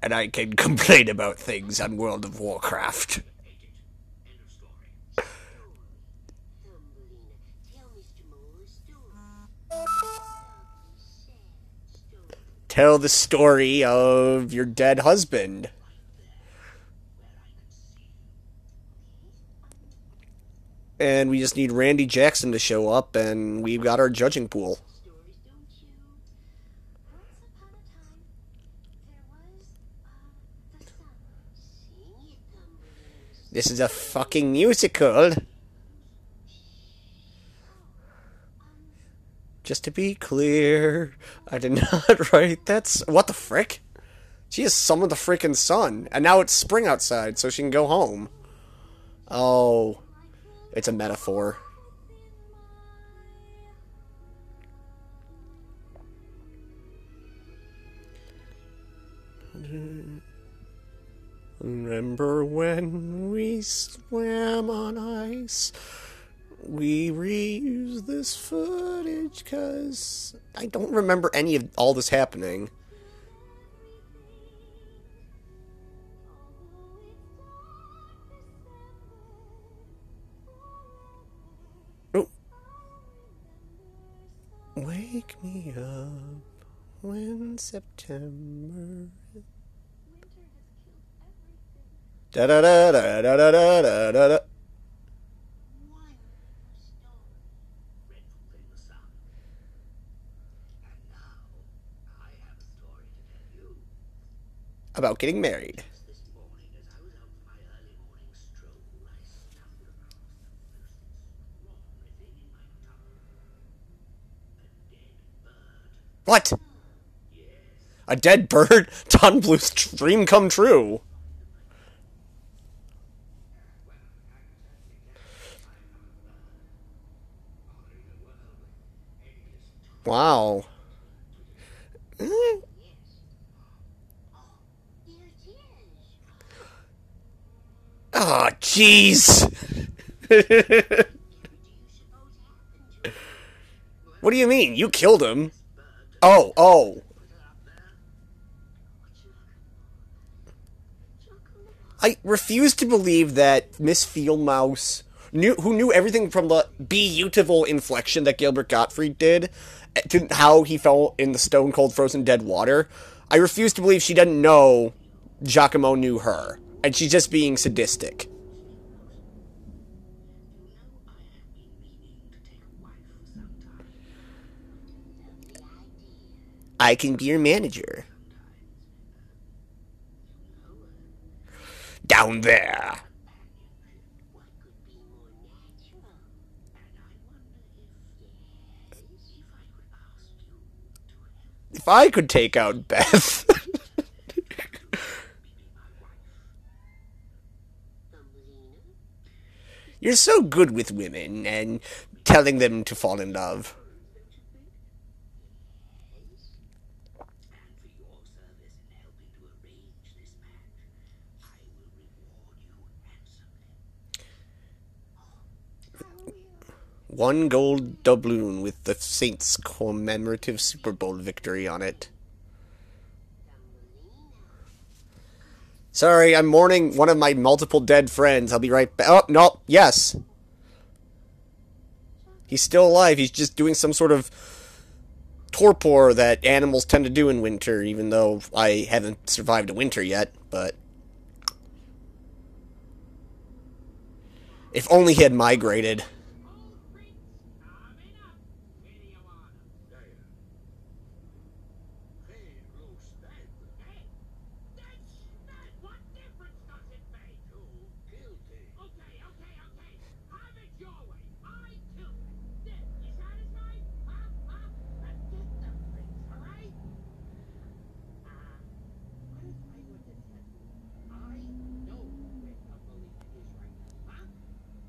[SPEAKER 4] And
[SPEAKER 1] I can complain about things on World of Warcraft.
[SPEAKER 2] Tell
[SPEAKER 1] the story of your dead husband. And we just need Randy Jackson to show up, and we've got our judging pool. This is a fucking musical. Just to be clear, I did not write that's what the frick? She has summoned the freaking sun, and now it's spring outside, so she can go home. Oh, it's a metaphor. Remember when we swam on ice? We reuse this footage because I don't remember any of all this happening. Wake me up when September. Da da da da da da da da da da.
[SPEAKER 5] Red from the sun. And now, I have a story to tell you.
[SPEAKER 1] About getting married.
[SPEAKER 5] This morning, as I was out for my early morning stroll, I stumbled across the most extraordinary thing in my tongue. A dead bird.
[SPEAKER 1] What? A dead bird? Don Bluth's dream come true. Wow. Oh, jeez. what do you mean? You killed him. Oh, oh. I refuse to believe that Miss Fieldmouse knew who knew everything from the beautiful inflection that Gilbert Gottfried did eh, to how he fell in the stone cold frozen dead water. I refuse to believe she doesn't know Jacquimo knew her. And she's just being sadistic. I can be your manager. Down there.
[SPEAKER 5] If I could
[SPEAKER 1] take out Beth. You're so good with women and telling them to fall in love. One gold doubloon with the Saints commemorative Super Bowl victory on it. Sorry, I'm mourning one of my multiple dead friends. I'll be right back. Oh, no, yes. He's still alive. He's just doing some sort of torpor that animals tend to do in winter, even though I haven't survived a winter yet, but. If only he had migrated.
[SPEAKER 4] Old Prince coming up. Where do you want him?
[SPEAKER 5] Hey, Roosted,
[SPEAKER 4] Hey, that's not what difference does it make?
[SPEAKER 5] you guilty.
[SPEAKER 4] Okay, okay, okay. Have it your way. I killed him. There, you satisfied? Huh? Huh? Let's get the prince, all right? Uh, what if I were to tell you I know where Thumbelina is right now, huh?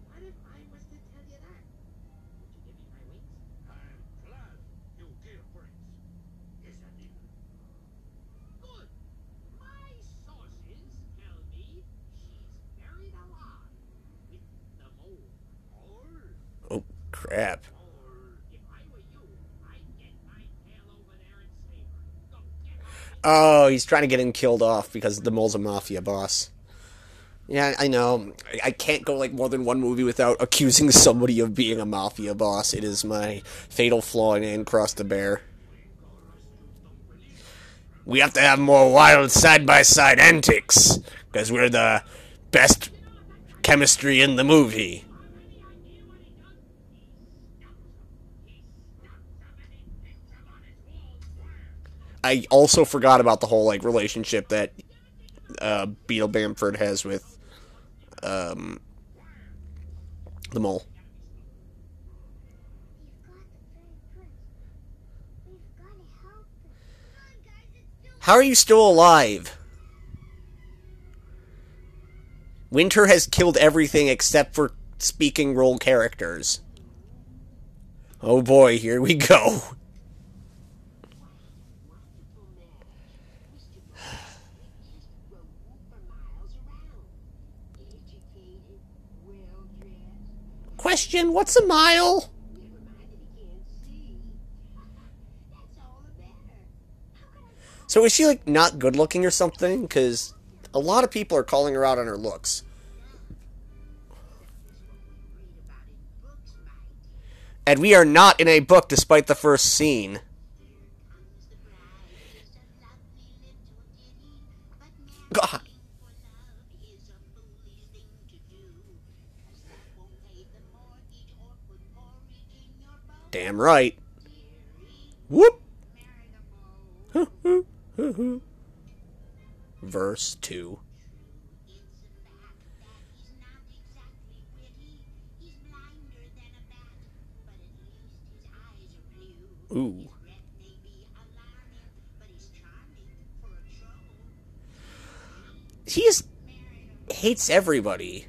[SPEAKER 4] What if I was to tell you that? Would you give me my wings?
[SPEAKER 5] I'm glad you kill Prince. Yes, I did.
[SPEAKER 4] Good. My sources tell me she's buried alive with the mole.
[SPEAKER 5] Or,
[SPEAKER 1] Oh, crap.
[SPEAKER 5] or,
[SPEAKER 4] If I were you, I'd get my tail over there and save her. Go, get her.
[SPEAKER 1] Oh, he's trying to get him killed off because the mole's a mafia boss. Yeah, I know. I- I can't go like more than one movie without accusing somebody of being a mafia boss. It is my fatal flaw in Cross the Bear. We have to have more wild side by side antics because we're the best chemistry in the movie. I also forgot about the whole like relationship that uh, Beetle Bamford has with um, the mole. How are you still alive? Winter has killed everything except for speaking role characters. Oh boy, here we go. Question, what's a mile? So is she like not good looking or something? Because a lot of people are calling her out on her looks. And we are not in a book despite the first scene. God. Damn right. Whoop. Verse 2. Ooh. He just hates everybody.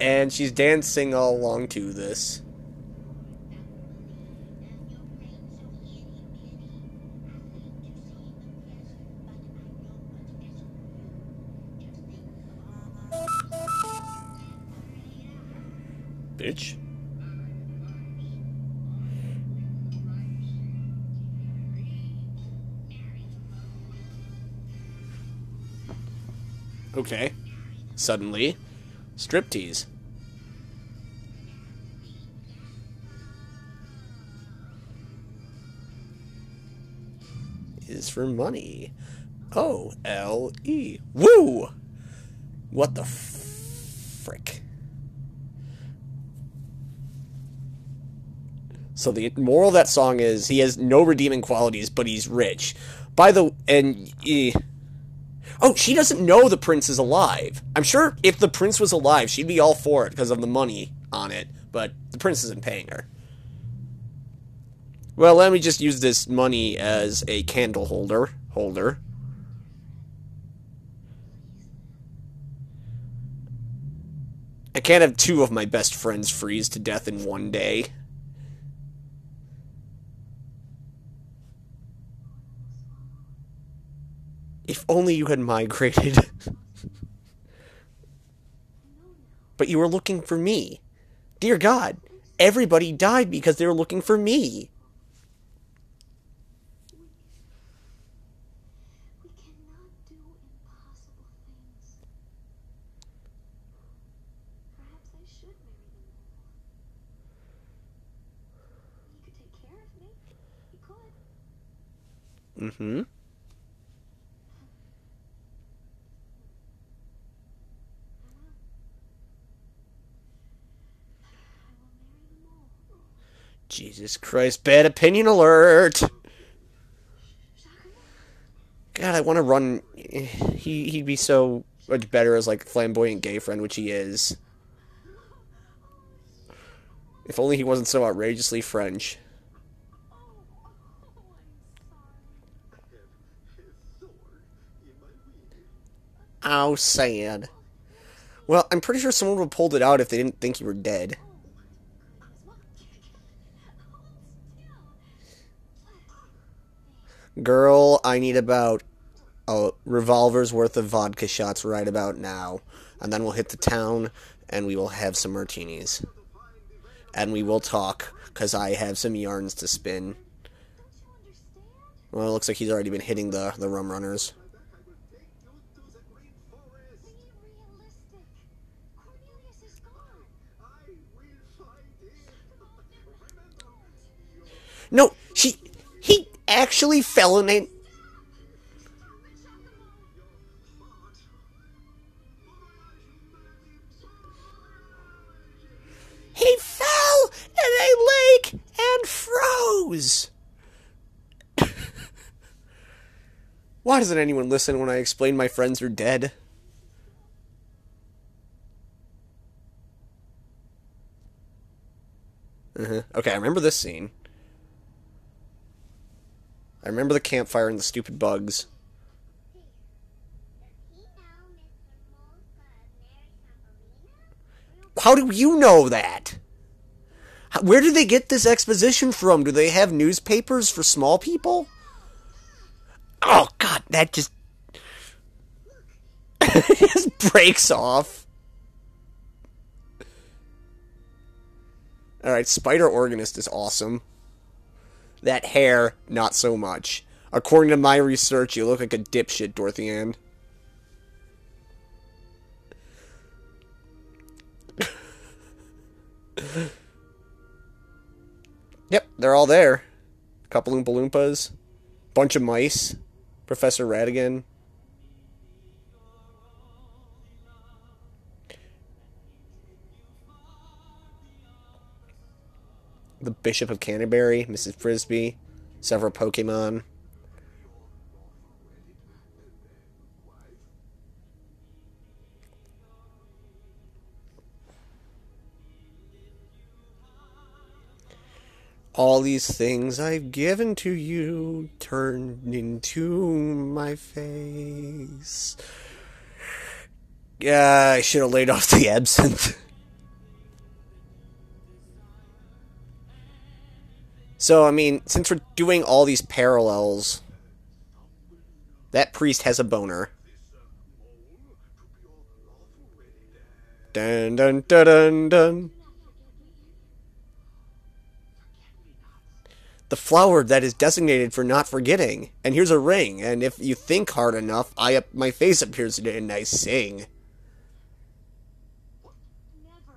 [SPEAKER 1] And she's dancing all along to this. Bitch. Okay. Suddenly, striptease. Is for money. O L E. Woo! What the frick? So the moral of that song is he has no redeeming qualities, but he's rich. By the and eh, she doesn't know the prince is alive. I'm sure if the prince was alive, she'd be all for it because of the money on it. But the prince isn't paying her. Well, let me just use this money as a candle holder. Holder. I can't have two of my best friends freeze to death in one day. If only you had migrated. but you were looking for me. Dear God, everybody died because they were looking for me.
[SPEAKER 2] We cannot do impossible things. Perhaps I should marry the mole. He could take care of me. He could.
[SPEAKER 1] Mm-hmm.
[SPEAKER 2] I will marry the mole.
[SPEAKER 1] Jesus Christ, bad opinion alert. God, I want to run. He he'd be so much better as like flamboyant gay friend, which he is. If only he wasn't so outrageously French. Oh, sad. Well, I'm pretty sure someone would have pulled it out if they didn't think you were dead. Girl, I need about a revolver's worth of vodka shots right about now. And then we'll hit the town and we will have some martinis. And we will talk, because I have some yarns to spin. Well, it looks like he's already been hitting the, the rum runners. No, She he actually fell in a He fell in a lake and froze. Why doesn't anyone listen when I explain my friends are dead? Uh-huh. Okay, I remember this scene. I remember the campfire and the stupid bugs. How do you know that? Where do they get this exposition from? Do they have newspapers for small people? Oh god, that just just breaks off. All right, Spider Organist is awesome. That hair, not so much. According to my research, you look like a dipshit, Dorothy Ann. Yep, they're all there. A Couple Oompa Loompas, bunch of mice, Professor Ratigan. The Bishop of Canterbury, Mrs. Frisby, several Pokemon. All these things I've given to you turned into my face. Yeah, I should have laid off the absinthe. so, I mean, since we're doing all these parallels, that priest has a boner. Dun dun dun dun dun. the flower that is designated for not forgetting. And here's a ring, and if you think hard enough, I my face appears in and I sing.
[SPEAKER 2] Never.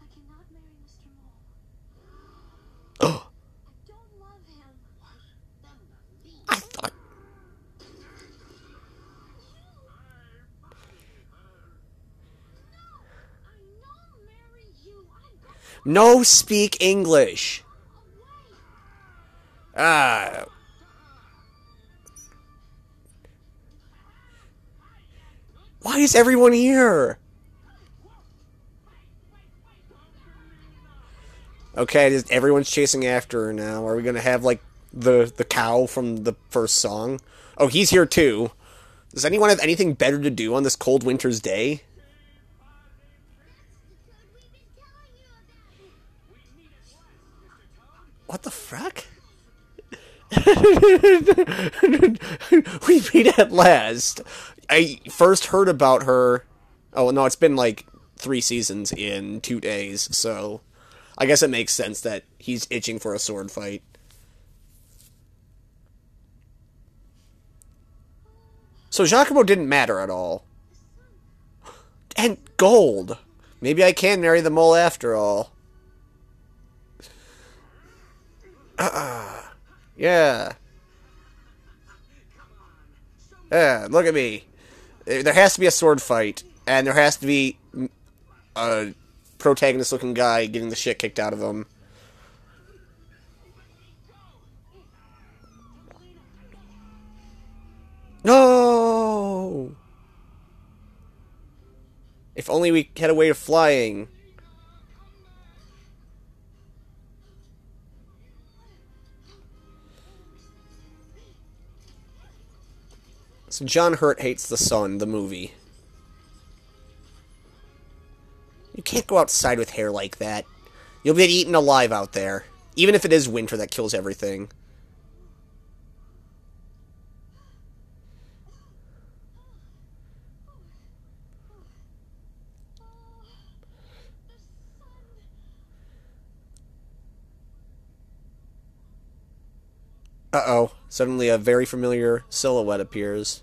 [SPEAKER 2] I cannot marry Mr. Mole.
[SPEAKER 1] Oh,
[SPEAKER 2] I don't love him.
[SPEAKER 1] I thought.
[SPEAKER 2] I know marry you. I go
[SPEAKER 1] No speak English. Ah. Why is everyone here? Okay, just everyone's chasing after her now. Are we gonna have like the the cow from the first song? Oh, he's here too. Does anyone have anything better to do on this cold winter's day? What the frack? we meet at last. I first heard about her. Oh no, it's been like three seasons in two days, so I guess it makes sense that he's itching for a sword fight. So Jacquimo didn't matter at all. And gold. Maybe I can marry the mole after all. Uh-uh. Yeah. Yeah, look at me. There has to be a sword fight, and there has to be a protagonist looking guy getting the shit kicked out of him. No! If only we had a way of flying. So John Hurt hates the sun, the movie. You can't go outside with hair like that. You'll get eaten alive out there. Even if it is winter that kills everything. Uh oh. Suddenly a very familiar silhouette appears.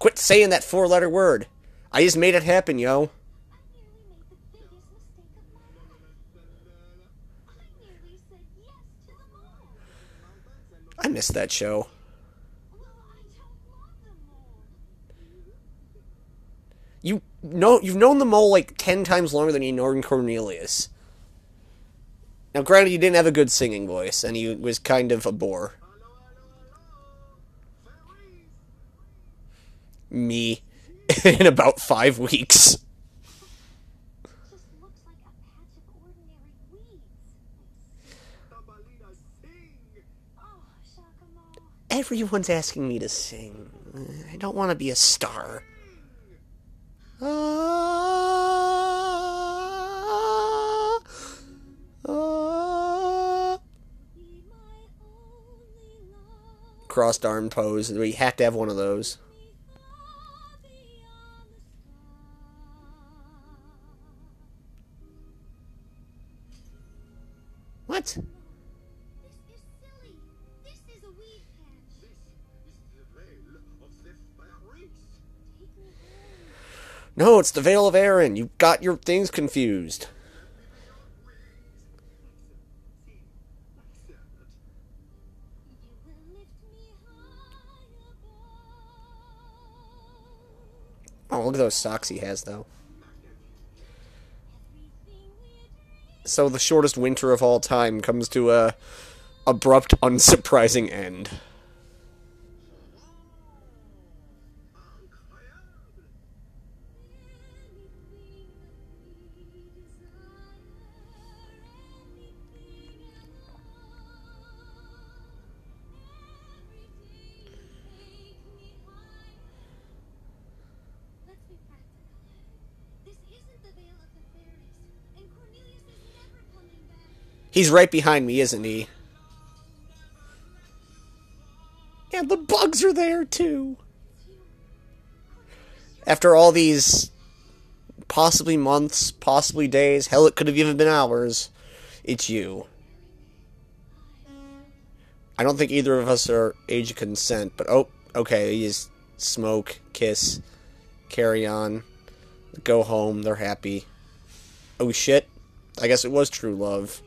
[SPEAKER 1] Quit saying that four letter word. I just made it happen, yo.
[SPEAKER 2] I
[SPEAKER 1] missed that show. You know you've known the mole like ten times longer than you known Cornelius. Now, granted, you didn't have a good singing voice, and he was kind of a bore. Me, in about five weeks. Everyone's asking me to sing. I don't want to be a star. Ah, ah. Crossed arm pose. We have to have one of those.
[SPEAKER 2] Home.
[SPEAKER 1] No, it's the Veil of Aaron. You got your things confused.
[SPEAKER 2] You will lift me high above.
[SPEAKER 1] Oh, look at those socks he has, though. So the shortest winter of all time comes to a abrupt, unsurprising end. He's right behind me, isn't he? And the bugs are there, too. After all these possibly months, possibly days, hell, it could have even been hours, it's you. I don't think either of us are age of consent, but oh, okay, you just smoke, kiss, carry on, go home, they're happy. Oh shit, I guess it was true love.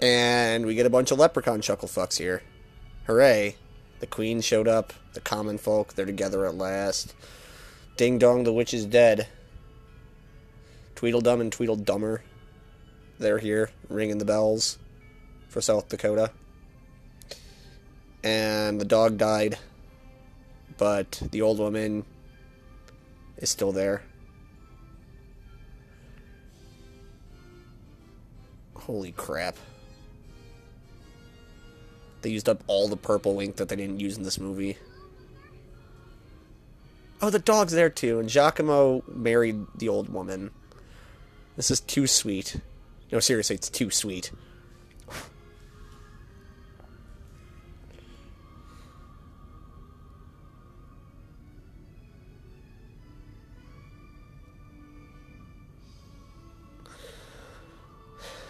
[SPEAKER 1] And we get a bunch of leprechaun chuckle fucks here. Hooray. The queen showed up. The common folk, they're together at last. Ding dong, the witch is dead. Tweedledum and Tweedledummer, they're here, ringing the bells for South Dakota. And the dog died, but the old woman is still there. Holy crap. They used up all the purple ink that they didn't use in this movie. Oh, the dog's there too, and Jacquimo married the old woman. This is too sweet. No, seriously, it's too sweet.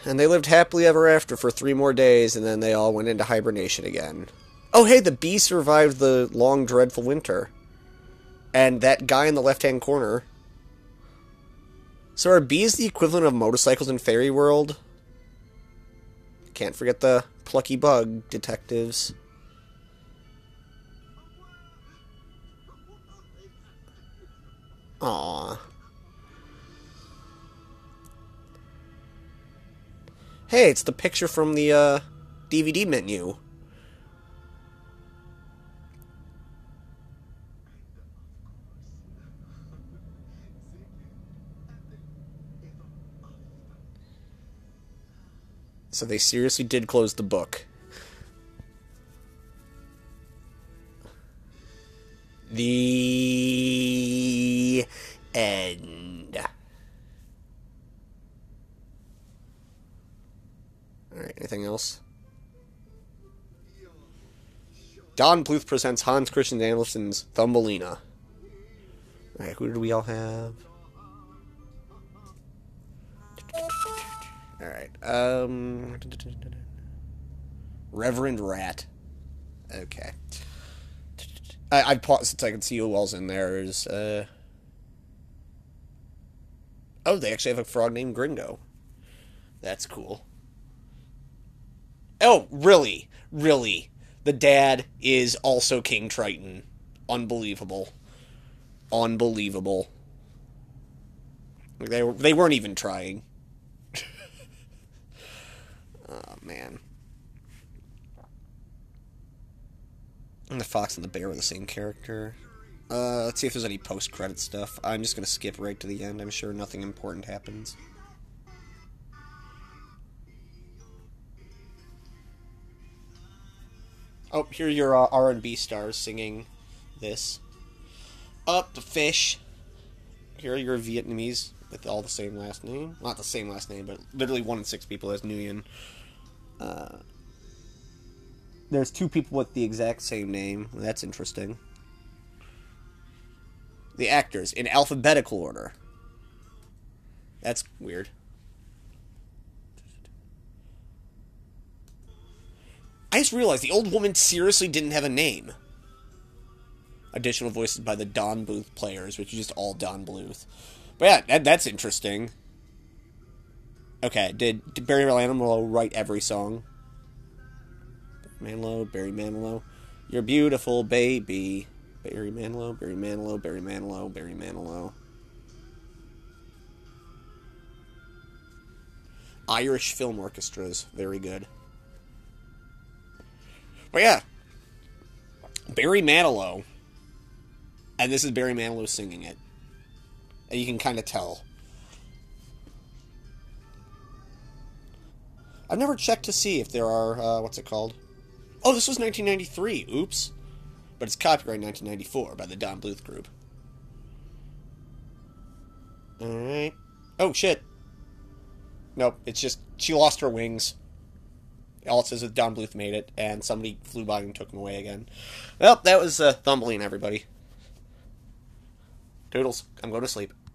[SPEAKER 1] And they lived happily ever after for three more days, and then they all went into hibernation again. Oh, hey, the bee survived the long, dreadful winter. And that guy in the left hand corner. So, are bees the equivalent of motorcycles in Fairy World? Can't forget the plucky bug detectives. Aww. Hey, it's the picture from the uh, DVD menu. So they seriously did close the book. The end. Alright, anything else? Don Bluth presents Hans Christian Andersen's Thumbelina. Alright, who did we all have? Alright, um. Reverend Rat. Okay. I, I paused so I can see who else in there. Is uh. Oh, they actually have a frog named Gringo. That's cool. Oh, really? Really? The dad is also King Triton. Unbelievable. Unbelievable. They, were, they weren't even trying. oh, man. And the fox and the bear are the same character. Uh, let's see if there's any post-credit stuff. I'm just gonna skip right to the end. I'm sure nothing important happens. Oh, here are your uh, R&B stars singing this. Up the fish. Here are your Vietnamese with all the same last name. Not the same last name, but literally one in six people has Nguyen. Uh, there's two people with the exact same name. That's interesting. The actors in alphabetical order. That's weird. I just realized the old woman seriously didn't have a name. Additional voices by the Don Bluth players, which is just all Don Bluth. But yeah, that, that's interesting. Okay, did, did Barry Manilow write every song? Manilow, Barry Manilow. You're beautiful, baby. Barry Manilow, Barry Manilow, Barry Manilow, Barry Manilow. Irish film orchestras, very good. But yeah, Barry Manilow, and this is Barry Manilow singing it. And you can kind of tell. I've never checked to see if there are uh, what's it called? Oh, this was 1993. Oops, but it's copyright 1994 by the Don Bluth Group. All right. Oh shit. Nope, it's just she lost her wings. All it says is Don Bluth made it, and somebody flew by and took him away again. Well, that was uh, Thumbelina, everybody. Toodles, I'm going to sleep.